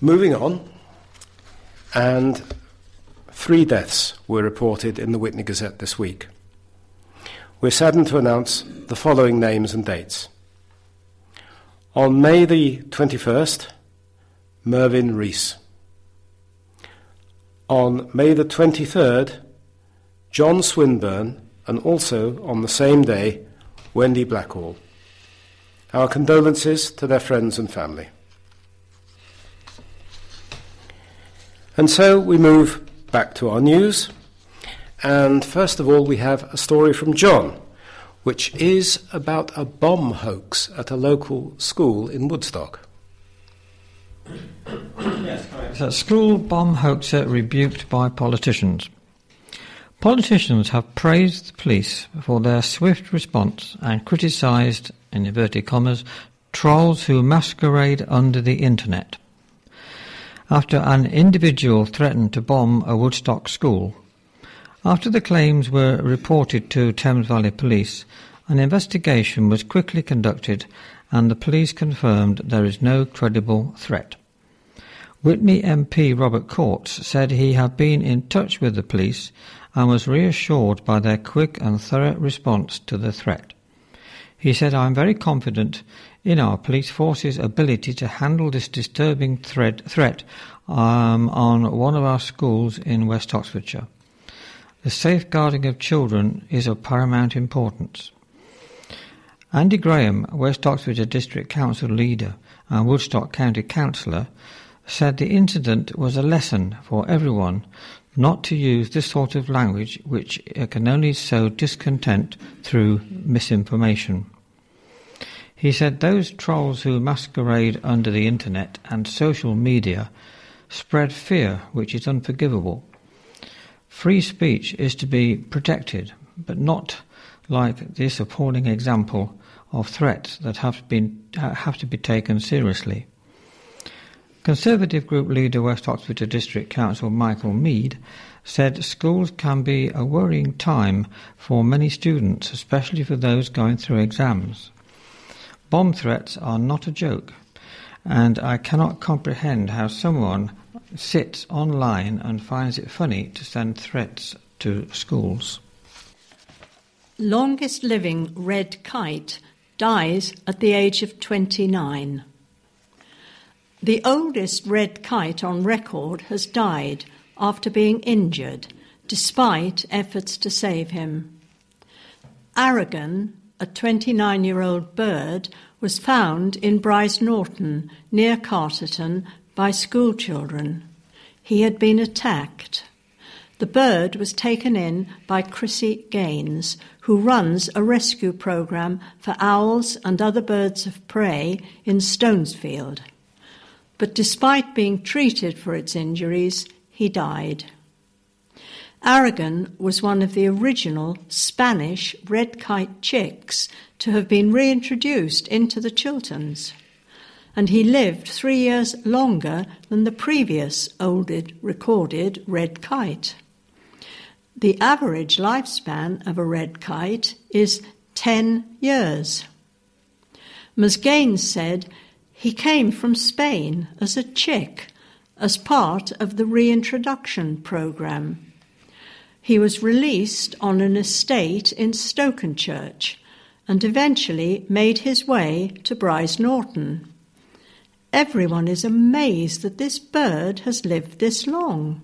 Moving on, and three deaths were reported in the Witney Gazette this week. We're saddened to announce the following names and dates. On May the 21st, Mervyn Rees. On May the 23rd, John Swinburne, and also on the same day, Wendy Blackhall. Our condolences to their friends and family. And so we move back to our news. And first of all, we have a story from John, which is about a bomb hoax at a local school in Woodstock. Yes, correct. a school bomb hoaxer rebuked by politicians. Politicians have praised the police for their swift response and criticised, in inverted commas, trolls who masquerade under the internet after an individual threatened to bomb a Woodstock school. After the claims were reported to Thames Valley Police, an investigation was quickly conducted and the police confirmed there is no credible threat. Witney MP Robert Courts said he had been in touch with the police and was reassured by their quick and thorough response to the threat. He said, I am very confident in our police force's ability to handle this disturbing threat, threat um, on one of our schools in West Oxfordshire. The safeguarding of children is of paramount importance. Andy Graham, West Oxfordshire District Council leader and Woodstock County Councillor, said the incident was a lesson for everyone not to use this sort of language which uh, can only sow discontent through misinformation. He said those trolls who masquerade under the internet and social media spread fear which is unforgivable. Free speech is to be protected, but not like this appalling example of threats that have, been, have to be taken seriously. Conservative group leader West Oxfordshire District Council Michele Mead said schools can be a worrying time for many students, especially for those going through exams. Bomb threats are not a joke, and I cannot comprehend how someone sits online and finds it funny to send threats to schools. Longest living red kite dies at the age of 29. The oldest red kite on record has died after being injured, despite efforts to save him. Aragon, a 29 year old bird, was found in Brize Norton, near Carterton, by schoolchildren. He had been attacked. The bird was taken in by Chrissy Gaines, who runs a rescue program for owls and other birds of prey in Stonesfield. But despite being treated for its injuries, he died. Aragon was one of the original Spanish red kite chicks to have been reintroduced into the Chilterns, and he lived three years longer than the previous oldest recorded red kite. The average lifespan of a red kite is 10 years. Ms. Gaines said he came from Spain as a chick as part of the reintroduction program. He was released on an estate in Stokenchurch and eventually made his way to Brize Norton. Everyone is amazed that this bird has lived this long.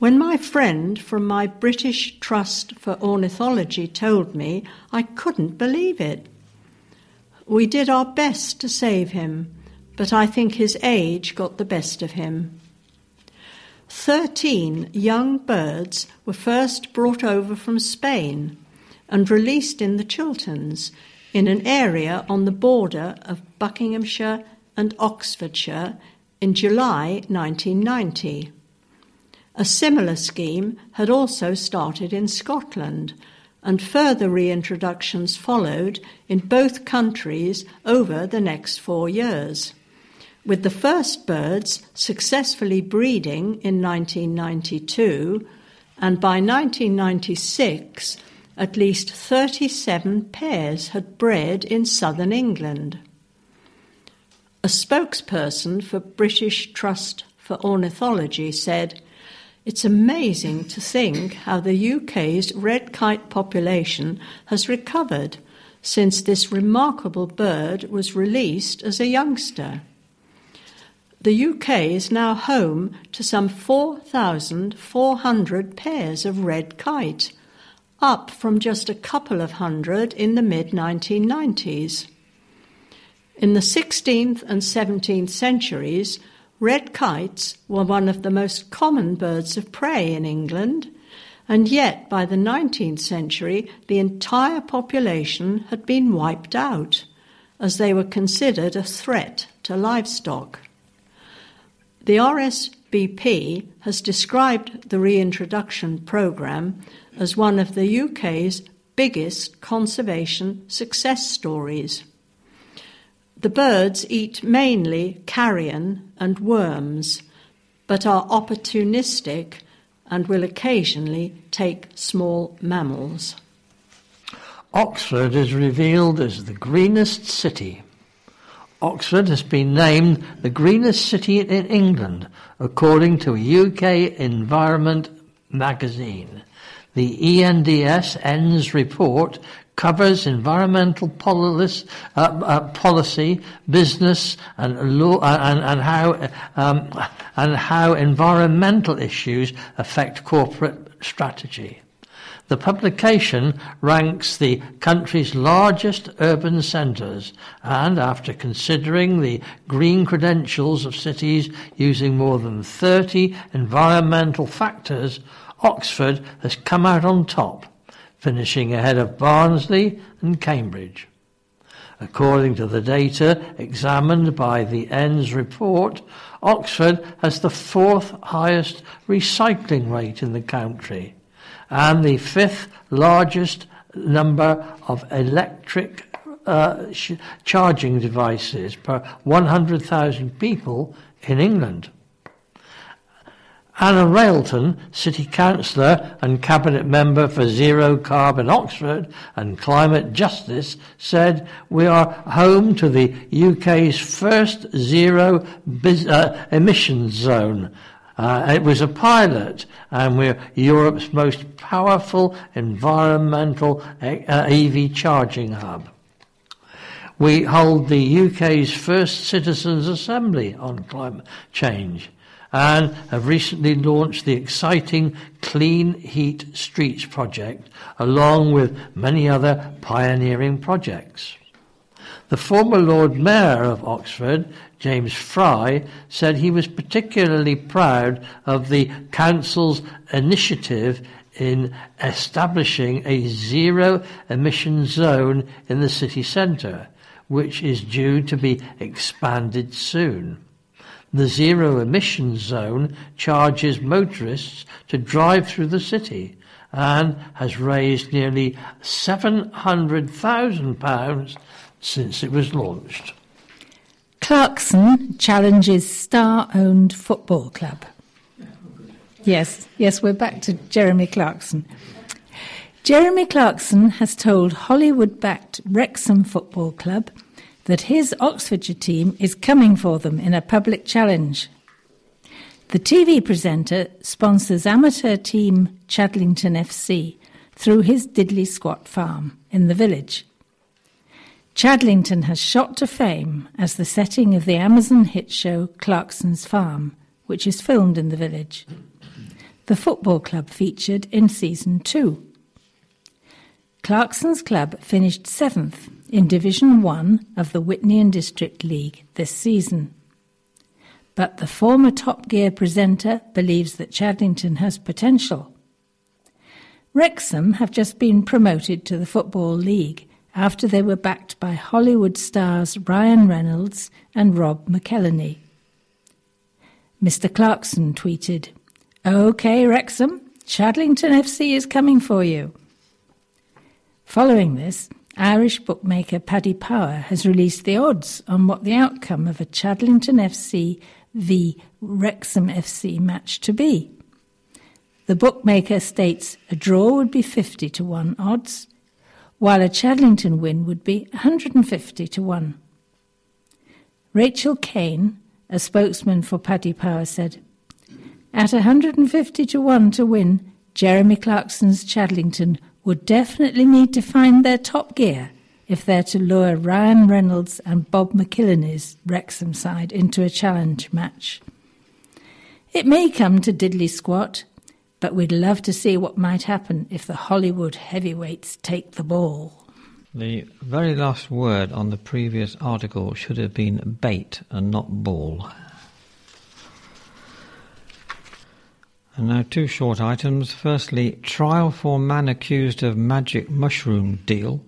When my friend from my British Trust for Ornithology told me, I couldn't believe it. We did our best to save him, but I think his age got the best of him. Thirteen young birds were first brought over from Spain and released in the Chilterns in an area on the border of Buckinghamshire and Oxfordshire in July 1990. A similar scheme had also started in Scotland, and further reintroductions followed in both countries over the next four years. With the first birds successfully breeding in 1992, and by 1996, at least 37 pairs had bred in southern England. A spokesperson for British Trust for Ornithology said, It's amazing to think how the UK's red kite population has recovered since this remarkable bird was released as a youngster. The UK is now home to some 4,400 pairs of red kite up from just a couple of hundred in the mid 1990s. In the 16th and 17th centuries, red kites were one of the most common birds of prey in England, and yet by the 19th century the entire population had been wiped out, as they were considered a threat to livestock. The RSPB has described the reintroduction programme as one of the UK's biggest conservation success stories. The birds eat mainly carrion and worms, but are opportunistic and will occasionally take small mammals. Oxford is revealed as the greenest city. Oxford has been named the greenest city in England, according to a UK Environment magazine. The ENDS ENDS report covers environmental policy, uh, uh, policy business, and law, uh, and, and how um, and how environmental issues affect corporate strategy. The publication ranks the country's largest urban centres and, after considering the green credentials of cities using more than 30 environmental factors, Oxford has come out on top, finishing ahead of Barnsley and Cambridge. According to the data examined by the ENDS report, Oxford has the fourth highest recycling rate in the country and the fifth largest number of electric uh, sh- charging devices per 100,000 people in England. Anna Railton, City Councillor and Cabinet Member for Zero Carbon Oxford and Climate Justice, said, We are home to the UK's first zero biz- uh, emissions zone. Uh, it was a pilot, and we're Europe's most powerful environmental uh, EV charging hub. We hold the UK's first citizens' assembly on climate change and have recently launched the exciting Clean Heat Streets project, along with many other pioneering projects. The former Lord Mayor of Oxford, James Fry, said he was particularly proud of the Council's initiative in establishing a zero emission zone in the city centre, which is due to be expanded soon. The zero emission zone charges motorists to drive through the city and has raised nearly £700,000 since it was launched. Clarkson challenges star owned football club. Yes, yes, we're back to Jeremy Clarkson. Jeremy Clarkson has told Hollywood backed Wrexham Football Club that his Oxfordshire team is coming for them in a public challenge. The TV presenter sponsors amateur team Chadlington FC through his Diddly Squat farm in the village. Chadlington has shot to fame as the setting of the Amazon hit show Clarkson's Farm, which is filmed in the village. The football club featured in season two. Clarkson's club finished seventh in Division 1 of the Witney and District League this season. But the former Top Gear presenter believes that Chadlington has potential. Wrexham have just been promoted to the Football League after they were backed by Hollywood stars Ryan Reynolds and Rob McElhenney. Mr. Clarkson tweeted, OK, Wrexham, Chadlington FC is coming for you. Following this, Irish bookmaker Paddy Power has released the odds on what the outcome of a Chadlington FC v Wrexham FC match to be. The bookmaker states a draw would be 50 to 1 odds, while a Chadlington win would be 150 to 1. Rachel Kane, a spokesman for Paddy Power, said, At 150 to 1 to win, Jeremy Clarkson's Chadlington would definitely need to find their top gear if they're to lure Ryan Reynolds and Bob McElhenney's Wrexham side into a challenge match. It may come to diddly squat, but we'd love to see what might happen if the Hollywood heavyweights take the ball. The very last word on the previous article should have been bait and not ball. And now two short items. Firstly, trial for man accused of magic mushroom deal.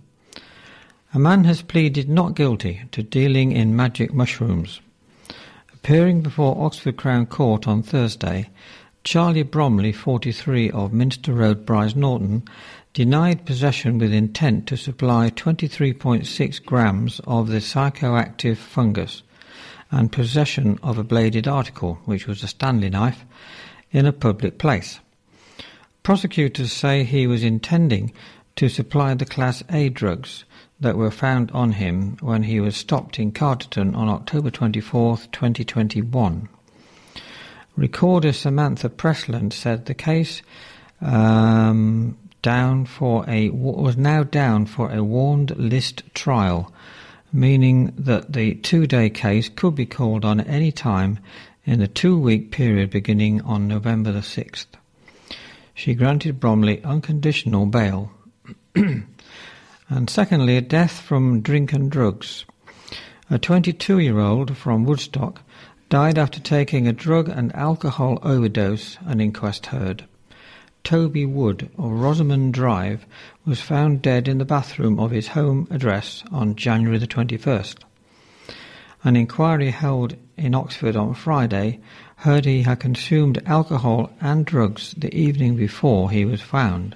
A man has pleaded not guilty to dealing in magic mushrooms. Appearing before Oxford Crown Court on Thursday, Charlie Bromley, 43, of Minster Road, Brize Norton, denied possession with intent to supply 23.6 grams of the psychoactive fungus and possession of a bladed article, which was a Stanley knife, in a public place. Prosecutors say he was intending to supply the Class A drugs that were found on him when he was stopped in Carterton on October 24, 2021. Recorder Samantha Presland said the case um, down for a was now down for a warned list trial, meaning that the two-day case could be called on at any time in the two-week period beginning on November the 6th. She granted Bromley unconditional bail. *clears throat* and secondly, a death from drink and drugs. A 22-year-old from Woodstock died after taking a drug and alcohol overdose, an inquest heard. Toby Wood of Rosamond Drive was found dead in the bathroom of his home address on January the 21st. An inquiry held in Oxford on Friday heard he had consumed alcohol and drugs the evening before he was found.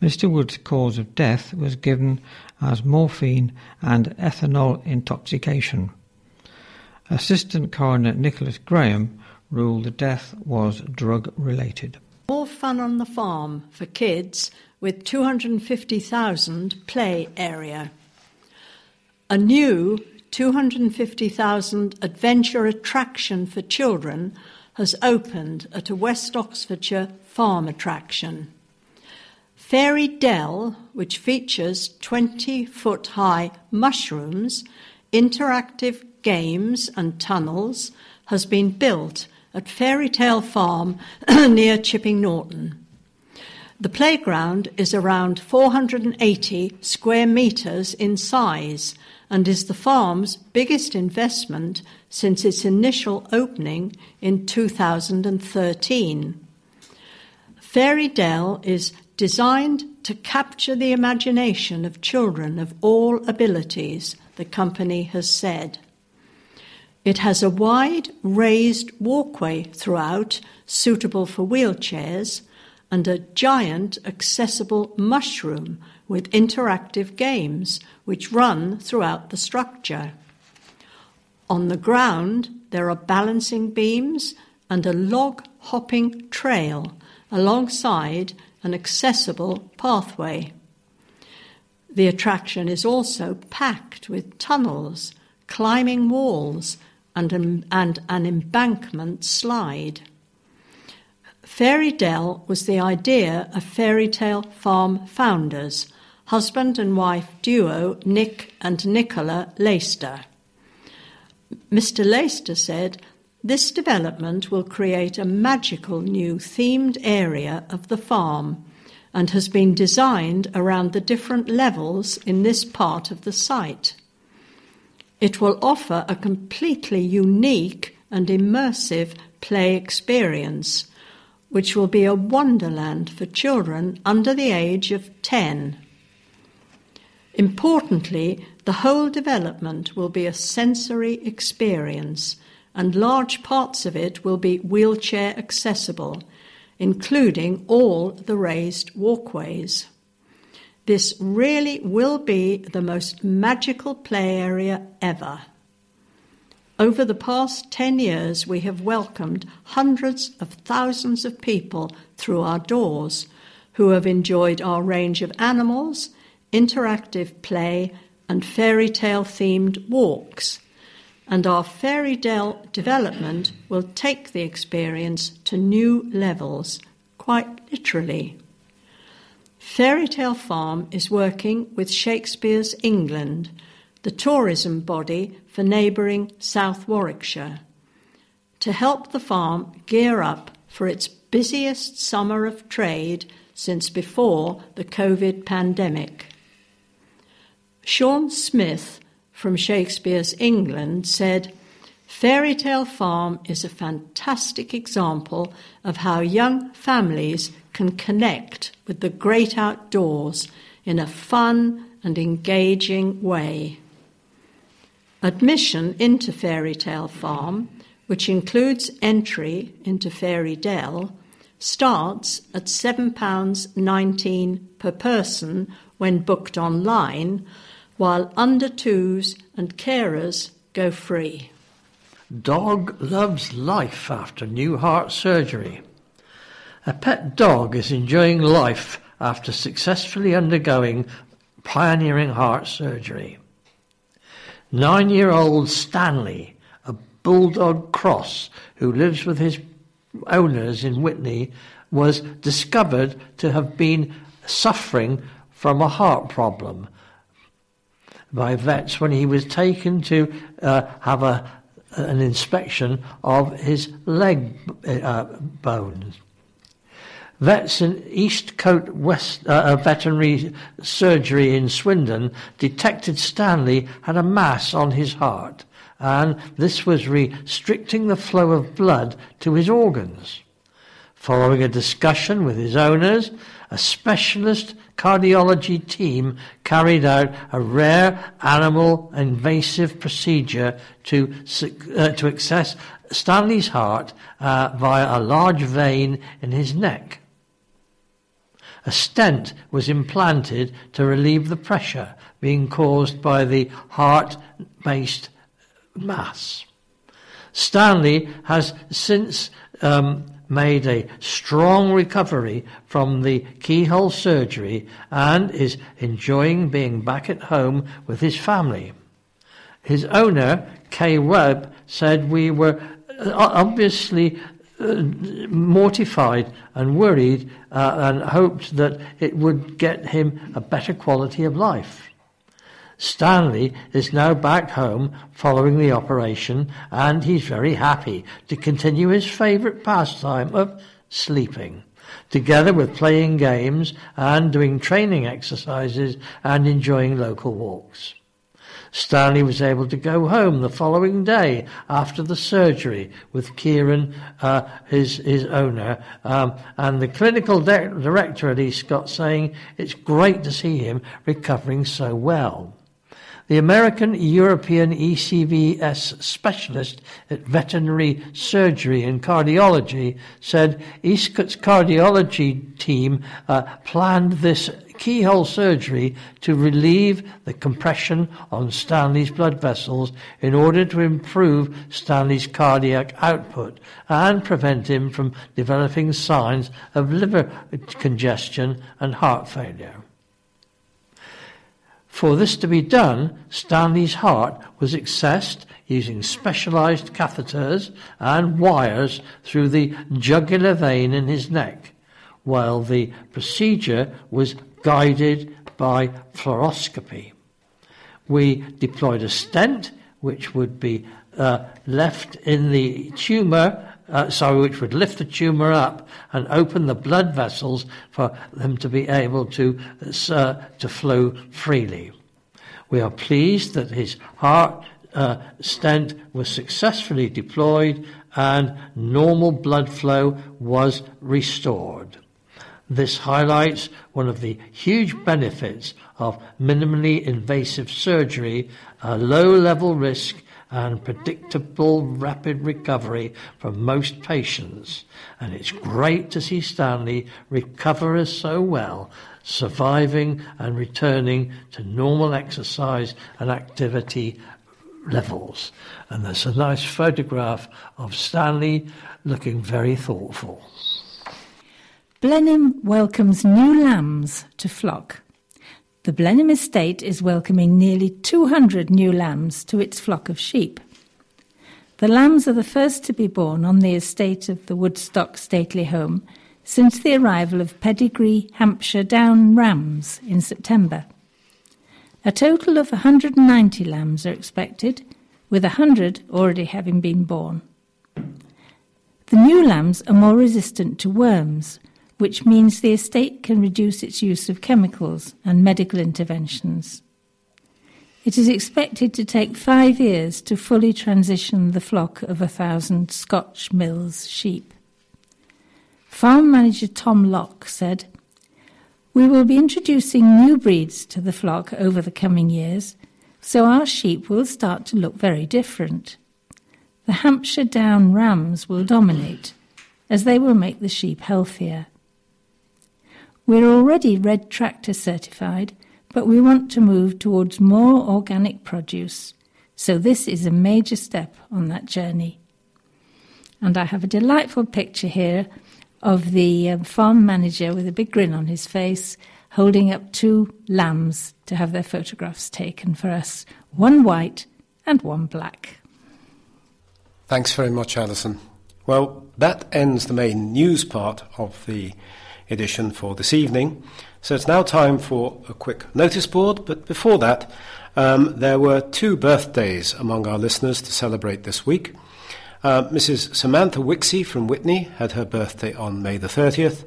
Mr. Wood's cause of death was given as morphine and ethanol intoxication. Assistant Coroner Nicholas Graham ruled the death was drug related. More fun on the farm for kids with 250,000 play area. A new 250,000 adventure attraction for children has opened at a West Oxfordshire farm attraction. Fairy Dell, which features 20 foot high mushrooms, interactive games and tunnels has been built at Fairy Tale Farm *clears throat* near Chipping Norton. The playground is around 480 square metres in size and is the farm's biggest investment since its initial opening in 2013. Fairy Dell is designed to capture the imagination of children of all abilities, the company has said. It has a wide raised walkway throughout, suitable for wheelchairs, and a giant accessible mushroom with interactive games which run throughout the structure. On the ground, there are balancing beams and a log hopping trail alongside an accessible pathway. The attraction is also packed with tunnels, climbing walls, and an, and an embankment slide. Fairy Dell was the idea of Fairy Tale Farm founders, husband and wife duo Nick and Nicola Leister. Mr. Leister said, This development will create a magical new themed area of the farm and has been designed around the different levels in this part of the site. It will offer a completely unique and immersive play experience, which will be a wonderland for children under the age of 10. Importantly, the whole development will be a sensory experience, and large parts of it will be wheelchair accessible, including all the raised walkways. This really will be the most magical play area ever. Over the past 10 years, we have welcomed hundreds of thousands of people through our doors who have enjoyed our range of animals, interactive play, and fairy tale themed walks. And our fairy tale development will take the experience to new levels, quite literally. Fairytale Farm is working with Shakespeare's England, the tourism body for neighbouring South Warwickshire, to help the farm gear up for its busiest summer of trade since before the COVID pandemic. Sean Smith from Shakespeare's England said, Fairytale Farm is a fantastic example of how young families can connect with the great outdoors in a fun and engaging way. Admission into Fairytale Farm, which includes entry into Fairy Dell, starts at £7.19 per person when booked online, while under twos and carers go free. Dog loves life after new heart surgery. A pet dog is enjoying life after successfully undergoing pioneering heart surgery. Nine year old Stanley, a bulldog cross who lives with his owners in Witney, was discovered to have been suffering from a heart problem by vets when he was taken to uh, have a, an inspection of his leg uh, bones. Vets in Eastcott West uh, Veterinary Surgery in Swindon detected Stanley had a mass on his heart, and this was restricting the flow of blood to his organs. Following a discussion with his owners, a specialist cardiology team carried out a rare animal invasive procedure to, uh, to access Stanley's heart uh, via a large vein in his neck. A stent was implanted to relieve the pressure being caused by the heart based mass. Stanley has since um, made a strong recovery from the keyhole surgery and is enjoying being back at home with his family. His owner, Kay Webb, said we were uh, obviously uh, mortified and worried uh, and hoped that it would get him a better quality of life. Stanley is now back home following the operation and he's very happy to continue his favourite pastime of sleeping, together with playing games and doing training exercises and enjoying local walks. Stanley was able to go home the following day after the surgery with Kieran, uh, his, his owner, um, and the clinical de- director at Eastcott saying it's great to see him recovering so well. The American European ECVS specialist at veterinary surgery and cardiology said Eastcott's cardiology team uh, planned this keyhole surgery to relieve the compression on Stanley's blood vessels in order to improve Stanley's cardiac output and prevent him from developing signs of liver congestion and heart failure. For this to be done, Stanley's heart was accessed using specialized catheters and wires through the jugular vein in his neck, while the procedure was guided by fluoroscopy. We deployed a stent which would be uh, left in the tumour uh, sorry, which would lift the tumour up and open the blood vessels for them to be able to, uh, to flow freely. We are pleased that his heart uh, stent was successfully deployed and normal blood flow was restored. This highlights one of the huge benefits of minimally invasive surgery, a low level risk and predictable rapid recovery for most patients. And it's great to see Stanley recover so well, surviving and returning to normal exercise and activity levels. And there's a nice photograph of Stanley looking very thoughtful. Blenheim welcomes new lambs to flock. The Blenheim estate is welcoming nearly 200 new lambs to its flock of sheep. The lambs are the first to be born on the estate of the Woodstock stately home since the arrival of pedigree Hampshire Down rams in September. A total of 190 lambs are expected, with 100 already having been born. The new lambs are more resistant to worms, which means the estate can reduce its use of chemicals and medical interventions. It is expected to take five years to fully transition the flock of a thousand Scotch Mules sheep. Farm manager Tom Locke said, We will be introducing new breeds to the flock over the coming years, so our sheep will start to look very different. The Hampshire Down rams will dominate, as they will make the sheep healthier. We're already red tractor certified, but we want to move towards more organic produce. So this is a major step on that journey. And I have a delightful picture here of the um, farm manager with a big grin on his face holding up two lambs to have their photographs taken for us one white and one black. Thanks very much, Alison. Well, that ends the main news part of the edition for this evening. So it's now time for a quick notice board, but before that, um, there were two birthdays among our listeners to celebrate this week. Uh, Mrs. Samantha Wixie from Witney had her birthday on May the 30th,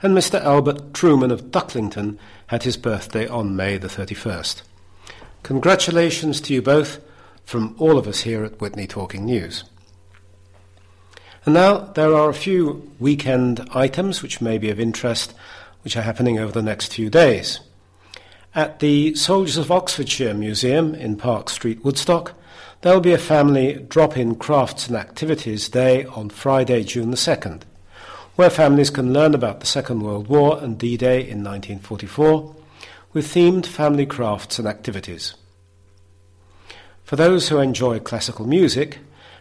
and Mr. Albert Truman of Ducklington had his birthday on May the 31st. Congratulations to you both from all of us here at Witney Talking News. And now there are a few weekend items which may be of interest, which are happening over the next few days. At the Soldiers of Oxfordshire Museum in Park Street, Woodstock, there will be a family drop in crafts and activities day on Friday, June the 2nd, where families can learn about the Second World War and D Day in 1944 with themed family crafts and activities. For those who enjoy classical music,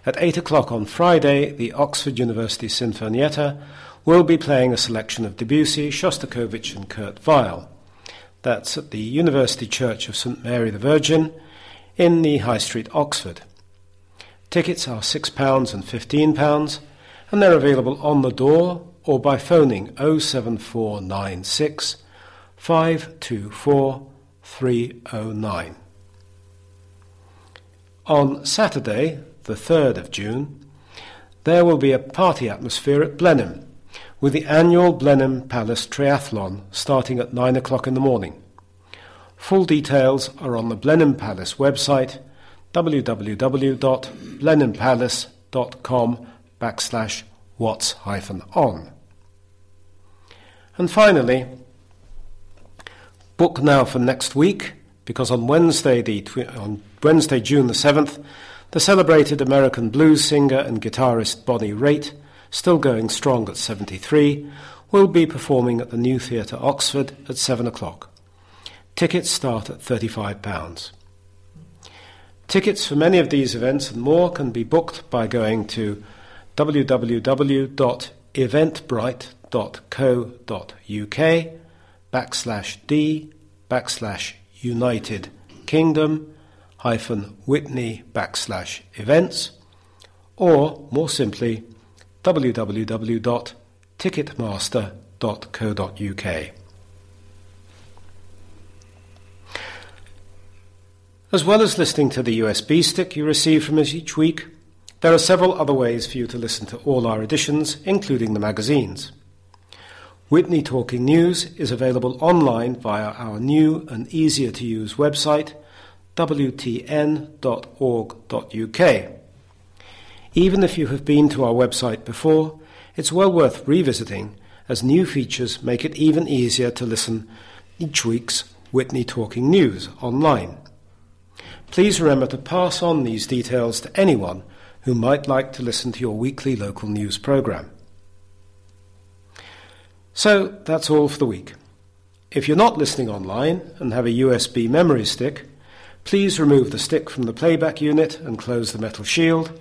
at 8 o'clock on Friday, the Oxford University Sinfonietta will be playing a selection of Debussy, Shostakovich, and Kurt Weill. That's at the University Church of St Mary the Virgin in the High Street, Oxford. Tickets are £6 and £15, and they're available on the door or by phoning 07496 524 309. On Saturday, the 3rd of June, there will be a party atmosphere at Blenheim with the annual Blenheim Palace Triathlon starting at 9 o'clock in the morning. Full details are on the Blenheim Palace website www.blenheimpalace.com backslash what's hyphen on. And finally, book now for next week because on Wednesday, the, on Wednesday, June the 7th, the celebrated American blues singer and guitarist Bonnie Raitt, still going strong at 73, will be performing at the New Theatre Oxford at 7 o'clock. Tickets start at £35. Tickets for many of these events and more can be booked by going to www.eventbrite.co.uk backslash d backslash United Kingdom hyphen Witney backslash events, or more simply, www.ticketmaster.co.uk. As well as listening to the USB stick you receive from us each week, There are several other ways for you to listen to all our editions, including the magazines. Witney Talking News is available online via our new and easier to use website, wtn.org.uk. Even if you have been to our website before, it's well worth revisiting as new features make it even easier to listen each week's Witney Talking News online. Please remember to pass on these details to anyone who might like to listen to your weekly local news programme. So that's all for the week. If you're not listening online and have a USB memory stick, please remove the stick from the playback unit and close the metal shield.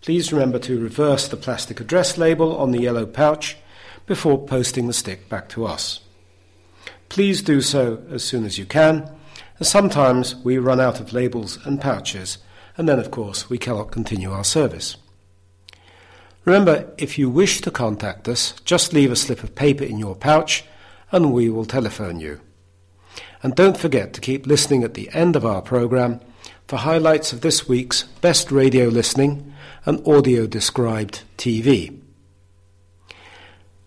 Please remember to reverse the plastic address label on the yellow pouch before posting the stick back to us. Please do so as soon as you can, as sometimes we run out of labels and pouches and then, of course, we cannot continue our service. Remember, if you wish to contact us, just leave a slip of paper in your pouch and we will telephone you. And don't forget to keep listening at the end of our programme for highlights of this week's best radio listening and audio described TV.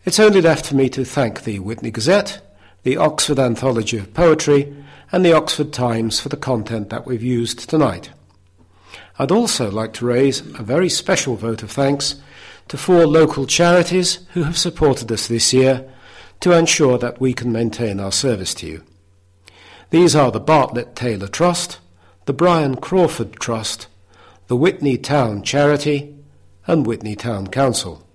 It's only left for me to thank the Witney Gazette, the Oxford Anthology of Poetry, and the Oxford Times for the content that we've used tonight. I'd also like to raise a very special vote of thanks to four local charities who have supported us this year to ensure that we can maintain our service to you. These are the Bartlett Taylor Trust, the Brian Crawford Trust, the Witney Town Charity, and Witney Town Council.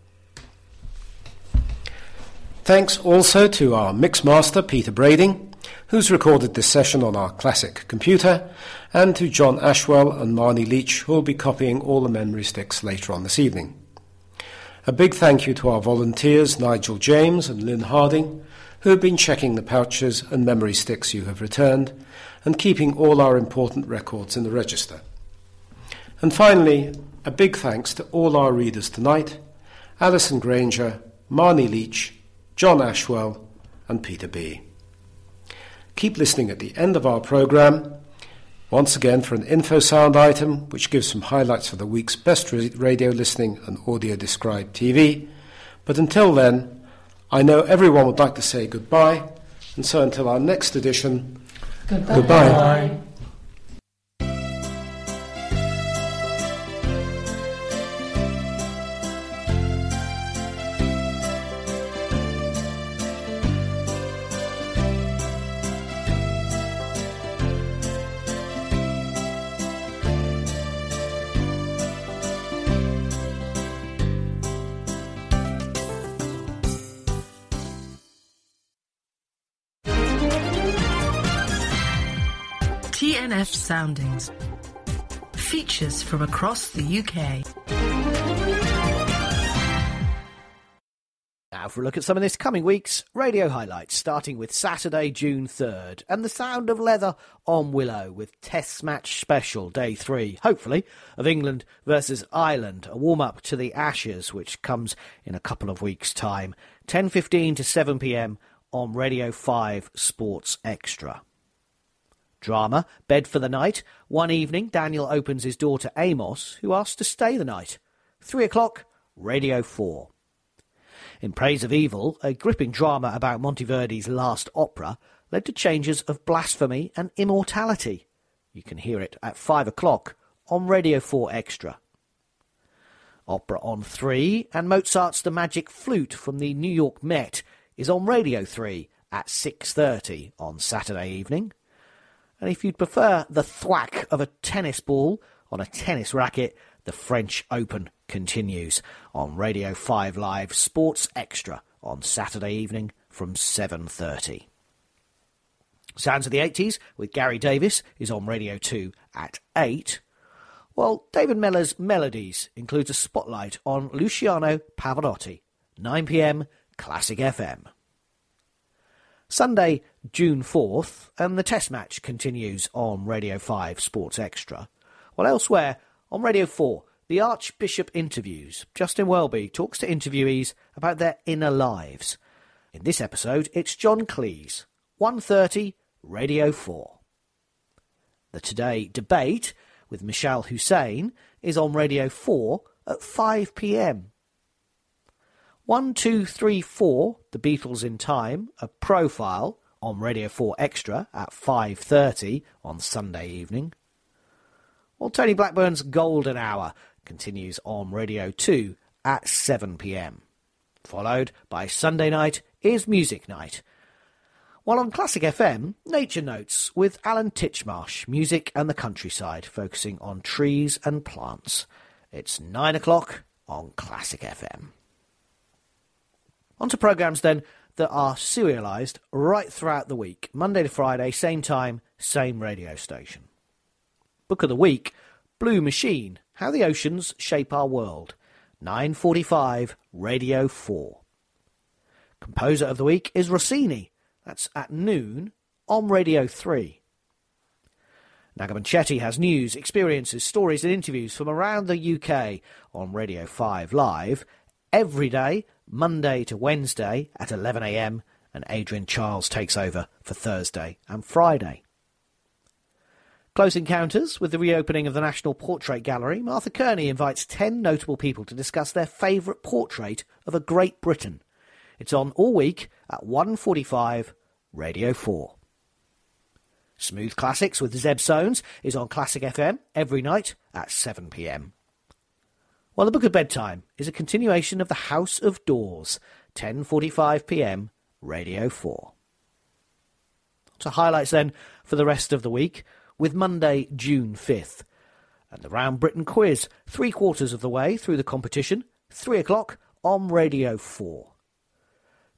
Thanks also to our mixmaster Peter Brading who's recorded this session on our classic computer, and to John Ashwell and Marnie Leach, who will be copying all the memory sticks later on this evening. A big thank you to our volunteers, Nigel James and Lynn Harding, who have been checking the pouches and memory sticks you have returned and keeping all our important records in the register. And finally, a big thanks to all our readers tonight Alison Granger, Marnie Leach, John Ashwell, and Peter B. Keep listening at the end of our programme, once again for an info sound item which gives some highlights for the week's best radio listening and audio described TV. But until then, I know everyone would like to say goodbye, and so until our next edition, goodbye. goodbye. Soundings. Features from across the UK. Now for a look at some of this coming week's radio highlights, starting with Saturday, June 3rd, and the sound of leather on Willow with Test Match Special, Day 3, hopefully, of England versus Ireland, a warm-up to the Ashes, which comes in a couple of weeks' time, 10.15 to 7pm on Radio 5 Sports Extra. Drama, Bed for the Night. One evening, Daniel opens his door to Amos, who asks to stay the night. Three o'clock, Radio 4. In Praise of Evil, a gripping drama about Monteverdi's last opera led to changes of blasphemy and immortality. You can hear it at five o'clock on Radio 4 Extra. Opera on 3 and Mozart's The Magic Flute from the New York Met is on Radio 3 at 6.30 on Saturday evening. And if you'd prefer the thwack of a tennis ball on a tennis racket, the French Open continues on Radio 5 Live Sports Extra on Saturday evening from 7.30. Sounds of the 80s with Gary Davies is on Radio 2 at 8, while David Mellor's Melodies includes a spotlight on Luciano Pavarotti, 9pm Classic FM. Sunday, June 4th, and the Test match continues on Radio 5 Sports Extra. While elsewhere, on Radio 4, the Archbishop interviews. Justin Welby talks to interviewees about their inner lives. In this episode, it's John Cleese, 1.30, Radio 4. The Today debate with Mishal Husain is on Radio 4 at 5 pm. 1234, The Beatles in Time, a profile on Radio 4 Extra at 5.30 on Sunday evening. While Tony Blackburn's Golden Hour continues on Radio 2 at 7pm. Followed by Sunday night is Music Night. While on Classic FM, Nature Notes with Alan Titchmarsh, music and the countryside, focusing on trees and plants. It's 9 o'clock on Classic FM. On to programmes then that are serialised right throughout the week, Monday to Friday, same time, same radio station. Book of the Week, Blue Machine, How the Oceans Shape Our World, 9.45, Radio 4. Composer of the Week is Rossini, that's at noon, on Radio 3. Naga Munchetty has news, experiences, stories and interviews from around the UK on Radio 5 Live every day, Monday to Wednesday at 11am, and Adrian Chiles takes over for Thursday and Friday. Close encounters with the reopening of the National Portrait Gallery, Martha Kearney invites 10 notable people to discuss their favourite portrait of a Great Britain. It's on all week at 1.45 Radio 4. Smooth Classics with Zeb Soanes is on Classic FM every night at 7pm. While the Book of Bedtime is a continuation of The House of Doors, 10.45pm, Radio 4. To highlights then for the rest of the week, with Monday, June 5th. And the Round Britain quiz, three quarters of the way through the competition, 3 o'clock on Radio 4.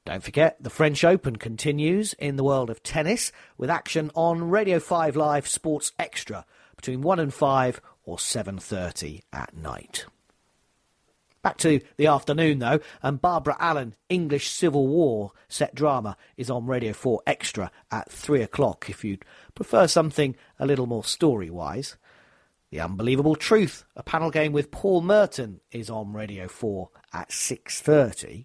Don't forget, the French Open continues in the world of tennis with action on Radio 5 Live Sports Extra between 1 and 5 or 7.30 at night. Back to the afternoon, though, and Barbara Allen, English Civil War set drama, is on Radio 4 Extra at 3 o'clock if you'd prefer something a little more story wise. The Unbelievable Truth, a panel game with Paul Merton, is on Radio 4 at 6.30.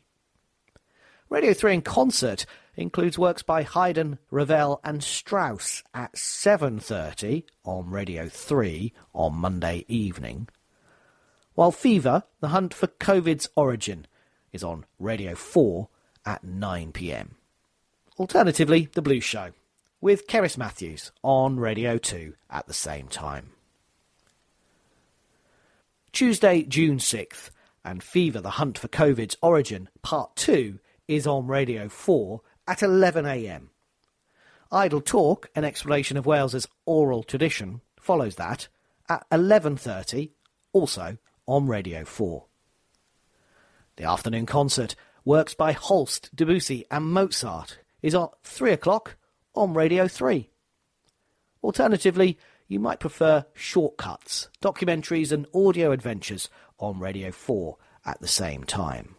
Radio 3 in concert includes works by Haydn, Ravel and Strauss at 7.30 on Radio 3 on Monday evening while Fever, the hunt for COVID's origin, is on Radio 4 at 9pm. Alternatively, The Blue Show, with Cerys Matthews on Radio 2 at the same time. Tuesday, June 6th, and Fever, the hunt for COVID's origin, Part 2, is on Radio 4 at 11am. Idle Talk, an exploration of Wales's oral tradition, follows that at 11.30, also on Radio 4. The afternoon concert, works by Holst, Debussy and Mozart, is at 3 o'clock on Radio 3. Alternatively, you might prefer shortcuts, documentaries and audio adventures on Radio 4 at the same time.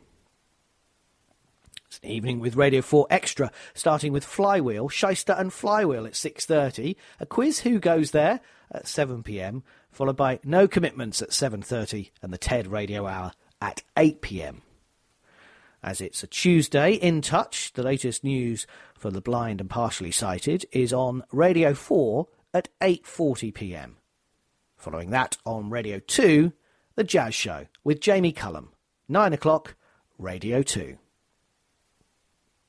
It's an evening with Radio 4 Extra, starting with Flywheel, Shyster and Flywheel at 6.30, a quiz Who Goes There at 7pm, followed by No Commitments at 7.30 and the TED Radio Hour at 8pm. As it's a Tuesday, In Touch, the latest news for the blind and partially sighted, is on Radio 4 at 8.40pm. Following that on Radio 2, The Jazz Show with Jamie Cullum, 9 o'clock, Radio 2.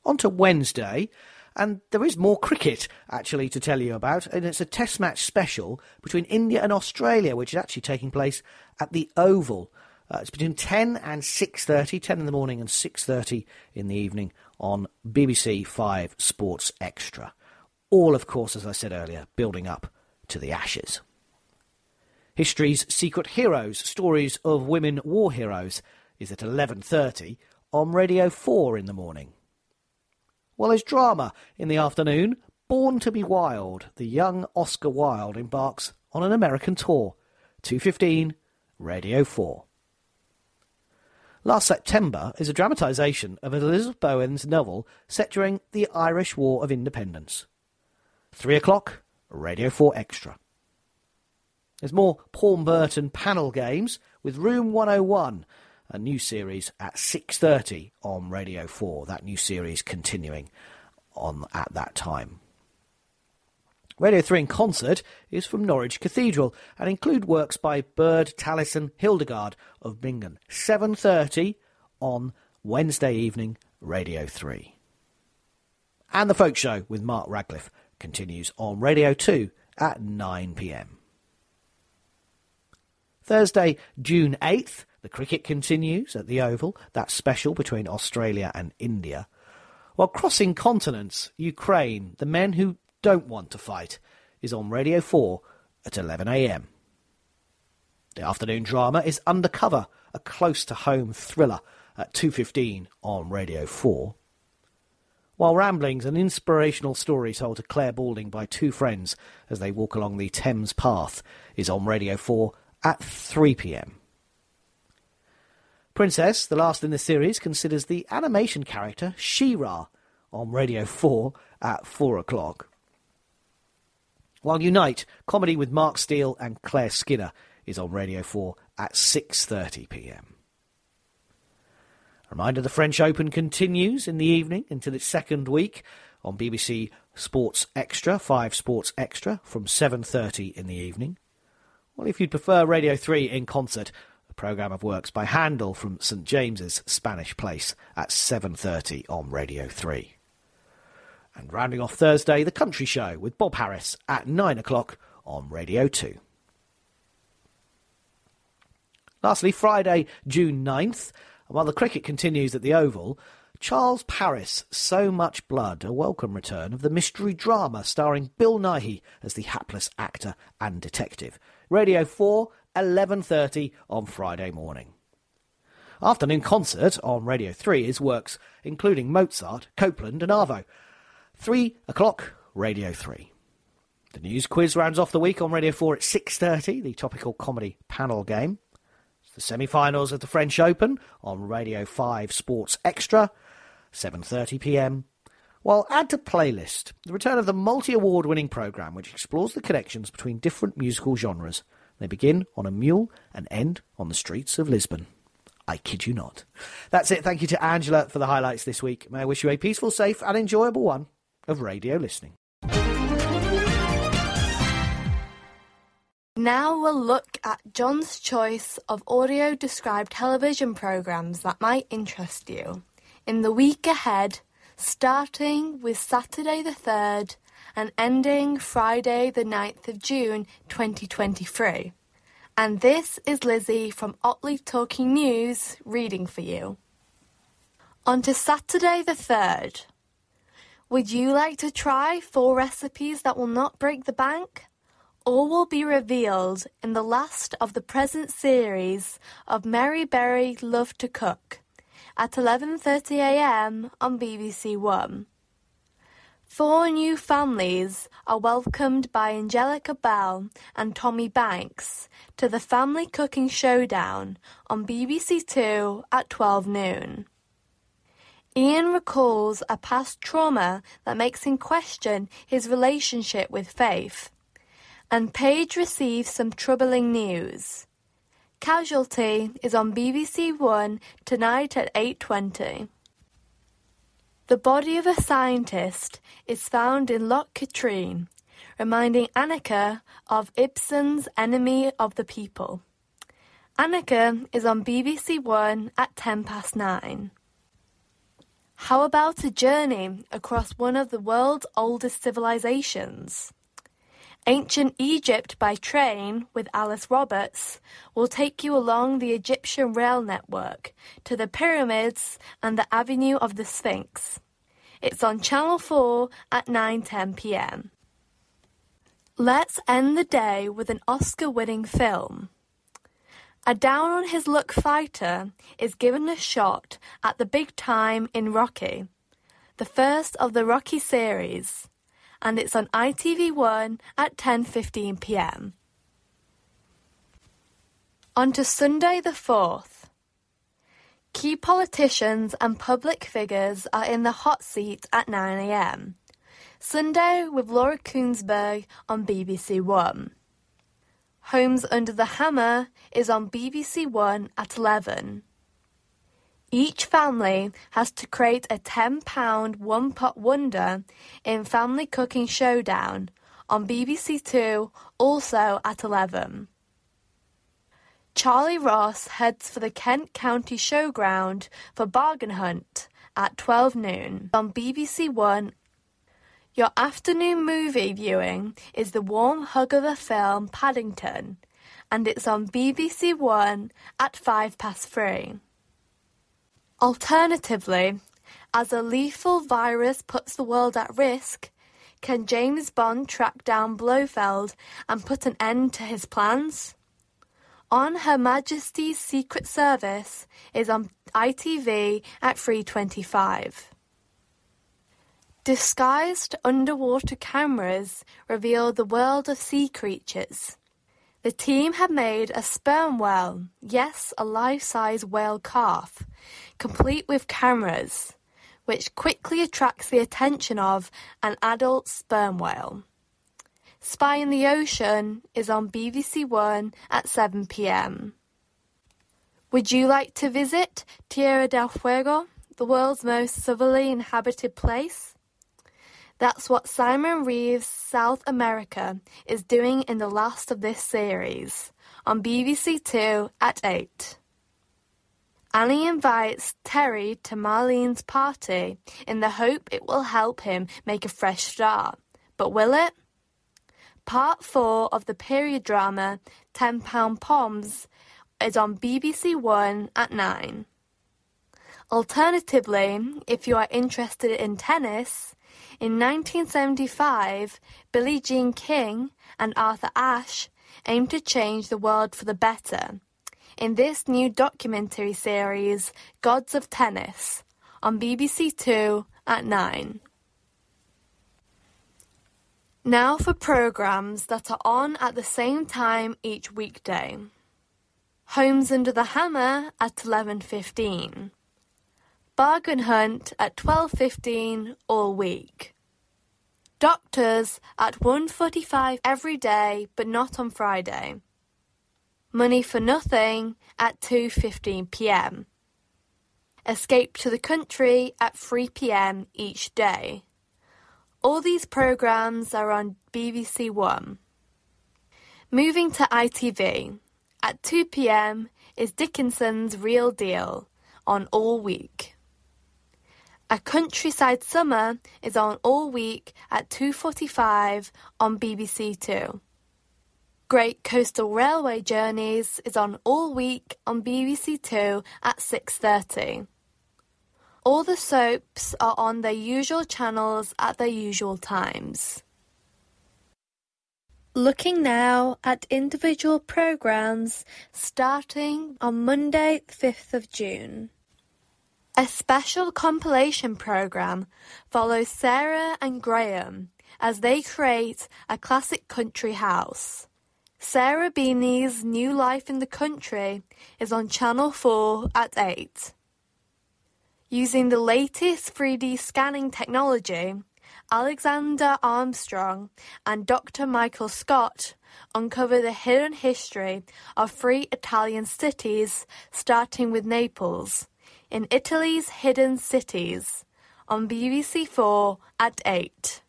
On to Wednesday, and there is more cricket, actually, to tell you about. And it's a test match special between India and Australia, which is actually taking place at the Oval. Uh, it's between 10 and 6.30, 10 in the morning and 6.30 in the evening on BBC 5 Sports Extra. All, of course, as I said earlier, building up to the Ashes. History's Secret Heroes, Stories of Women War Heroes, is at 11.30 on Radio 4 in the morning. Well, as drama in the afternoon, Born to be Wild, the young Oscar Wilde embarks on an American tour. 2.15, Radio 4. Last September is a dramatisation of Elizabeth Bowen's novel set during the Irish War of Independence. 3 o'clock, Radio 4 Extra. There's more Paul Merton panel games with Room 101, a new series at 6.30 on Radio 4. That new series continuing on at that time. Radio 3 in concert is from Norwich Cathedral and include works by Byrd, Taliesin, Hildegard of Bingen. 7.30 on Wednesday evening, Radio 3. And the Folk Show with Mark Radcliffe continues on Radio 2 at 9pm. Thursday, June 8th, the cricket continues at the Oval, that special between Australia and India. While crossing continents, Ukraine, the men who don't want to fight, is on Radio 4 at 11am. The afternoon drama is Undercover, a close-to-home thriller at 2.15 on Radio 4. While Ramblings, an inspirational story told to Clare Balding by two friends as they walk along the Thames Path, is on Radio 4 at 3pm. Princess, the last in the series, considers the animation character She-Ra on Radio 4 at 4 o'clock. While Unite, comedy with Mark Steel and Claire Skinner, is on Radio 4 at 6.30pm. Reminder the French Open continues in the evening until its second week on BBC Sports Extra, 5 Sports Extra, from 7.30 in the evening. Well, if you'd prefer Radio 3 in concert, programme of works by Handel from St James's Spanish Place at 7.30 on Radio 3. And rounding off Thursday, The Country Show with Bob Harris at 9 o'clock on Radio 2. Lastly, Friday, June 9th, and while the cricket continues at the Oval, Charles Paris, So Much Blood, a welcome return of the mystery drama starring Bill Nighy as the hapless actor and detective. Radio 4, 11.30 on Friday morning. Afternoon concert on Radio 3 is works including Mozart, Copland and Arvo. 3 o'clock, Radio 3. The news quiz rounds off the week on Radio 4 at 6.30, the topical comedy panel game. It's the semi-finals of the French Open on Radio 5 Sports Extra, 7.30pm. While add to playlist the return of the multi-award winning programme which explores the connections between different musical genres. They begin on a mule and end on the streets of Lisbon. I kid you not. That's it. Thank you to Angela for the highlights this week. May I wish you a peaceful, safe, and enjoyable one of radio listening. Now we'll look at John's choice of audio described television programmes that might interest you. In the week ahead, starting with Saturday the 3rd and ending Friday the 9th of June 2023. And this is Lizzie from Otley Talking News reading for you. On to Saturday the 3rd. Would you like to try four recipes that will not break the bank? All will be revealed in the last of the present series of Mary Berry Love to Cook at 11.30am on BBC One. Four new families are welcomed by Angelica Bell and Tommy Banks to the Family Cooking Showdown on BBC Two at 12 noon. Ian recalls a past trauma that makes him question his relationship with faith. And Paige receives some troubling news. Casualty is on BBC One tonight at 8:20. The body of a scientist is found in Loch Katrine, reminding Annika of Ibsen's Enemy of the People. Annika is on BBC One at 10 past 9. How about a journey across one of the world's oldest civilizations? Ancient Egypt by train with Alice Roberts will take you along the Egyptian rail network to the pyramids and the Avenue of the Sphinx. It's on Channel 4 at 9:10 p.m. Let's end the day with an Oscar-winning film. A down on his luck fighter is given a shot at the big time in Rocky, the first of the Rocky series and it's on ITV1 at 10:15 p.m. On to Sunday the 4th. Key politicians and public figures are in the hot seat at 9 a.m. Sunday with Laura Kuenssberg on BBC One. Homes Under the Hammer is on BBC One at 11. Each family has to create a £10 one pot wonder in Family Cooking Showdown on BBC Two, also at 11. Charlie Ross heads for the Kent County Showground for Bargain Hunt at 12 noon on BBC One. Your afternoon movie viewing is the warm hug of the film Paddington, and it's on BBC One at 5 past 3. Alternatively, as a lethal virus puts the world at risk, can James Bond track down Blofeld and put an end to his plans? On Her Majesty's Secret Service is on ITV at 3.25. Disguised underwater cameras reveal the world of sea creatures. The team have made a sperm whale, yes, a life-size whale calf, complete with cameras, which quickly attracts the attention of an adult sperm whale. Spy in the Ocean is on BBC One at 7 pm. Would you like to visit Tierra del Fuego, the world's most southerly inhabited place? That's what Simon Reeve's South America is doing in the last of this series, on BBC Two at 8. Annie invites Terry to Marlene's party in the hope it will help him make a fresh start. But will it? Part 4 of the period drama Ten Pound Poms is on BBC One at 9. Alternatively, if you are interested in tennis, in 1975, Billie Jean King and Arthur Ashe aimed to change the world for the better in this new documentary series, Gods of Tennis, on BBC Two at 9. Now for programmes that are on at the same time each weekday. Homes Under the Hammer at 11.15. Bargain Hunt at 12.15 all week. Doctors at 1.45 every day but not on Friday. Money for Nothing at 2.15pm. Escape to the Country at 3pm each day. All these programmes are on BBC One. Moving to ITV, at 2pm is Dickinson's Real Deal on all week. A Countryside Summer is on all week at 2.45 on BBC Two. Great Coastal Railway Journeys is on all week on BBC Two at 6.30. All the soaps are on their usual channels at their usual times. Looking now at individual programmes starting on Monday, 5th of June. A special compilation programme follows Sarah and Graham as they create a classic country house. Sarah Beeny's New Life in the Country is on Channel 4 at 8. Using the latest 3D scanning technology, Alexander Armstrong and Doctor Michael Scott uncover the hidden history of three Italian cities, starting with Naples, in Italy's Hidden Cities, on BBC Four at 8.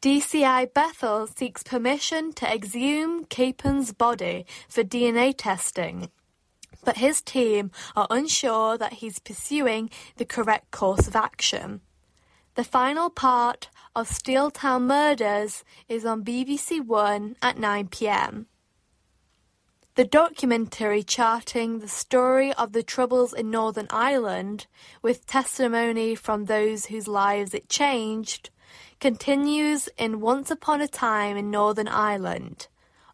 DCI Bethel seeks permission to exhume Kappen's body for DNA testing but his team are unsure that he's pursuing the correct course of action. The final part of Steeltown Murders is on BBC One at 9pm. The documentary charting the story of the Troubles in Northern Ireland, with testimony from those whose lives it changed, continues in Once Upon a Time in Northern Ireland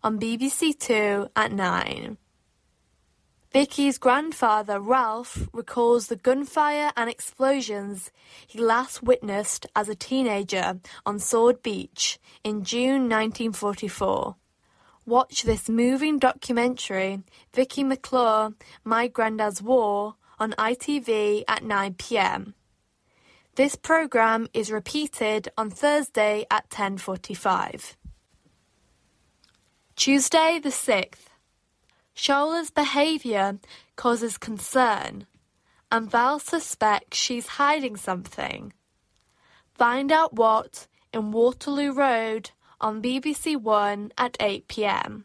on BBC Two at 9. Vicky's grandfather, Ralph, recalls the gunfire and explosions he last witnessed as a teenager on Sword Beach in June 1944. Watch this moving documentary, Vicky McClure, My Grandad's War, on ITV at 9pm. This programme is repeated on Thursday at 10.45. Tuesday the 6th. Shola's behaviour causes concern, and Val suspects she's hiding something. Find out what in Waterloo Road on BBC One at 8 pm.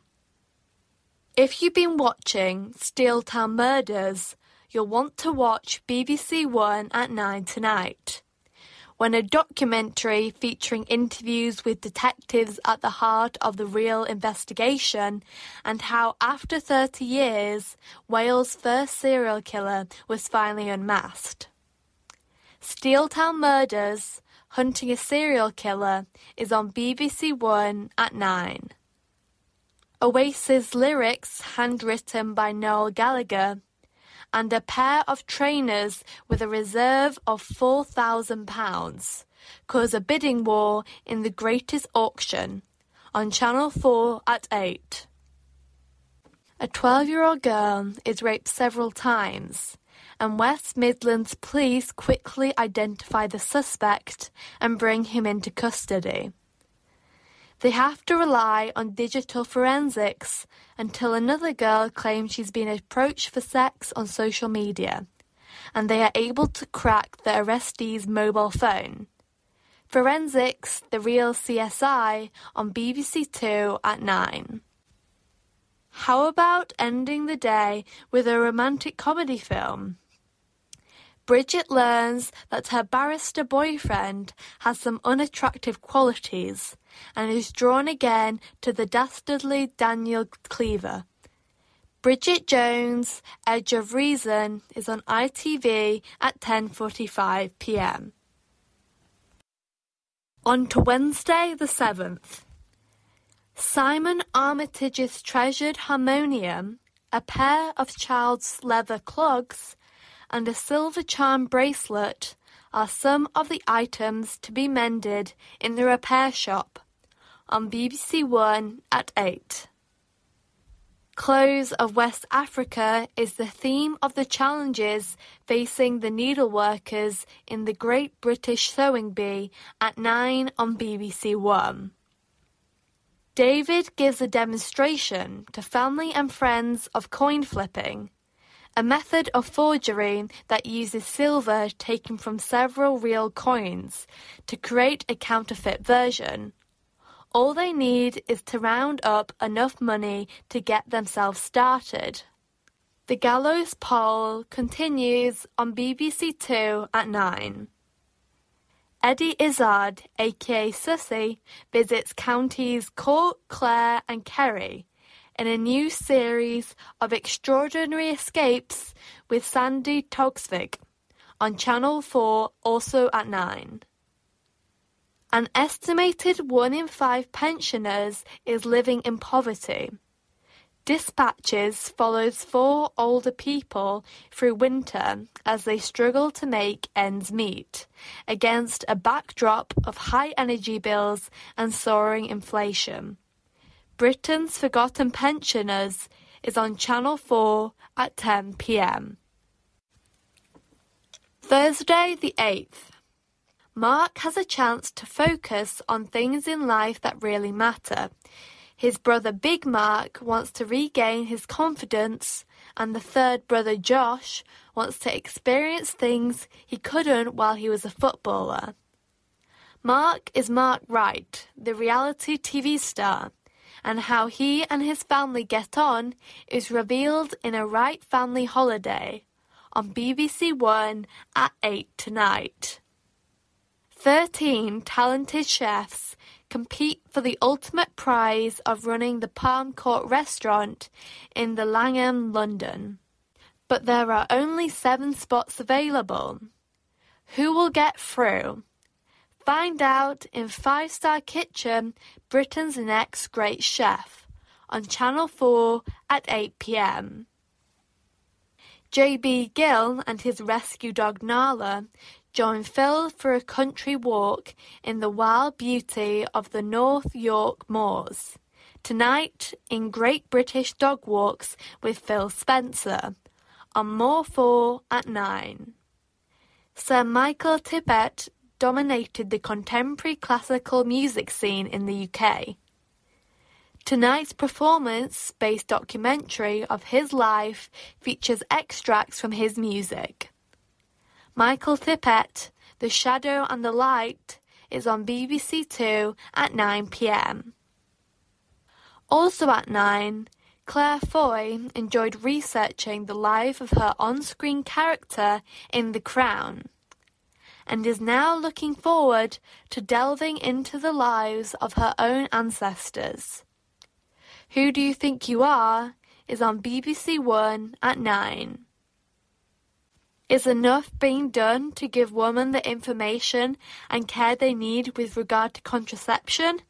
If you've been watching Steel Town Murders, you'll want to watch BBC One at 9 tonight when a documentary featuring interviews with detectives at the heart of the real investigation and how after 30 years, Wales' first serial killer was finally unmasked. Steel Town Murders, Hunting a Serial Killer is on BBC One at 9. Oasis lyrics handwritten by Noel Gallagher and a pair of trainers with a reserve of £4,000 cause a bidding war in the greatest auction on Channel 4 at 8. A 12 year old girl is raped several times, and West Midlands police quickly identify the suspect and bring him into custody. They have to rely on digital forensics until another girl claims she's been approached for sex on social media, and they are able to crack the arrestee's mobile phone. Forensics, the real CSI, on BBC Two at 9. How about ending the day with a romantic comedy film? Bridget learns that her barrister boyfriend has some unattractive qualities and is drawn again to the dastardly Daniel Cleaver. Bridget Jones' Edge of Reason is on ITV at 10:45 p.m. On to Wednesday the 7th. Simon Armitage's treasured harmonium, a pair of child's leather clogs, and a silver charm bracelet are some of the items to be mended in the repair shop on BBC One at 8. Clothes of West Africa is the theme of the challenges facing the needleworkers in the Great British Sewing Bee at 9 on BBC One. David gives a demonstration to family and friends of coin flipping a method of forgery that uses silver taken from several real coins to create a counterfeit version. All they need is to round up enough money to get themselves started. The gallows pole continues on BBC Two at 9. Eddie Izzard, aka Suzy, visits counties Cork, Clare, and Kerry in a new series of extraordinary escapes with Sandi Toksvig on Channel 4, also at 9. An estimated one in five pensioners is living in poverty. Dispatches follows four older people through winter as they struggle to make ends meet against a backdrop of high energy bills and soaring inflation. Britain's Forgotten Pensioners is on Channel 4 at 10 pm. Thursday, the 8th. Mark has a chance to focus on things in life that really matter. His brother Big Mark wants to regain his confidence, and the third brother Josh wants to experience things he couldn't while he was a footballer. Mark is Mark Wright, the reality TV star and how he and his family get on is revealed in A Right Family Holiday on BBC One at 8 tonight. 13 talented chefs compete for the ultimate prize of running the Palm Court restaurant in the Langham, London. But there are only seven spots available. Who will get through? Find out in Five Star Kitchen, Britain's Next Great Chef on Channel 4 at 8 pm. JB Gill and his rescue dog Nala join Phil for a country walk in the wild beauty of the North York Moors. Tonight in Great British Dog Walks with Phil Spencer on More 4 at 9. Sir Michael Tippett dominated the contemporary classical music scene in the UK. Tonight's performance-based documentary of his life features extracts from his music. Michael Tippett, The Shadow and the Light, is on BBC Two at 9pm. Also at 9, Claire Foy enjoyed researching the life of her on screen character in The Crown and is now looking forward to delving into the lives of her own ancestors. Who Do You Think You Are is on BBC One at 9. Is enough being done to give women the information and care they need with regard to contraception?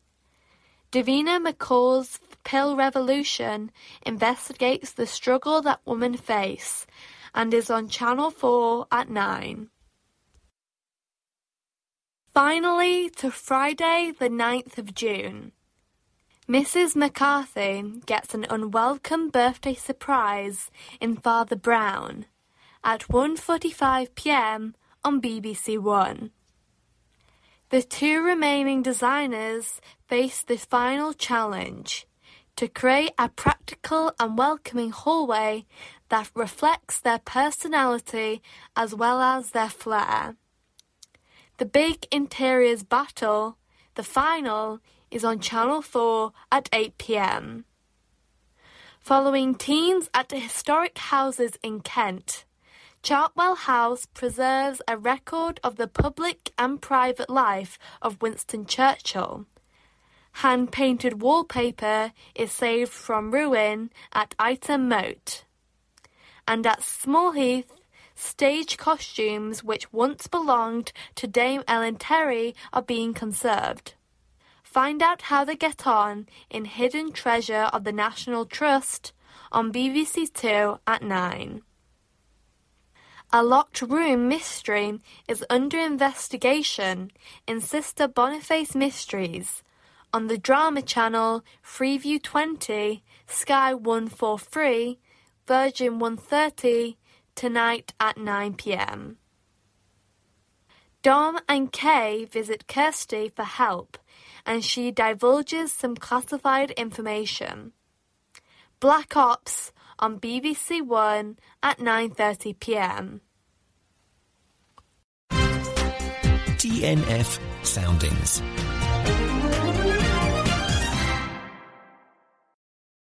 Davina McCall's Pill Revolution investigates the struggle that women face and is on Channel 4 at 9. Finally, to Friday, the 9th of June. Mrs. McCarthy gets an unwelcome birthday surprise in Father Brown at 1:45 p.m. on BBC One. The two remaining designers face the final challenge to create a practical and welcoming hallway that reflects their personality as well as their flair. The big interiors battle, the final, is on Channel 4 at 8 pm. Following teens at the historic houses in Kent, Chartwell House preserves a record of the public and private life of Winston Churchill. Hand painted wallpaper is saved from ruin at Ightham Moat. And at Smallhythe, stage costumes which once belonged to Dame Ellen Terry are being conserved. Find out how they get on in Hidden Treasure of the National Trust on BBC Two at 9. A locked room mystery is under investigation in Sister Boniface Mysteries on the drama channel Freeview 20, Sky 143, Virgin 130, tonight at 9 pm. Dom and Kay visit Kirsty for help and she divulges some classified information. Black Ops on BBC One at 9:30 p.m. DNF Soundings.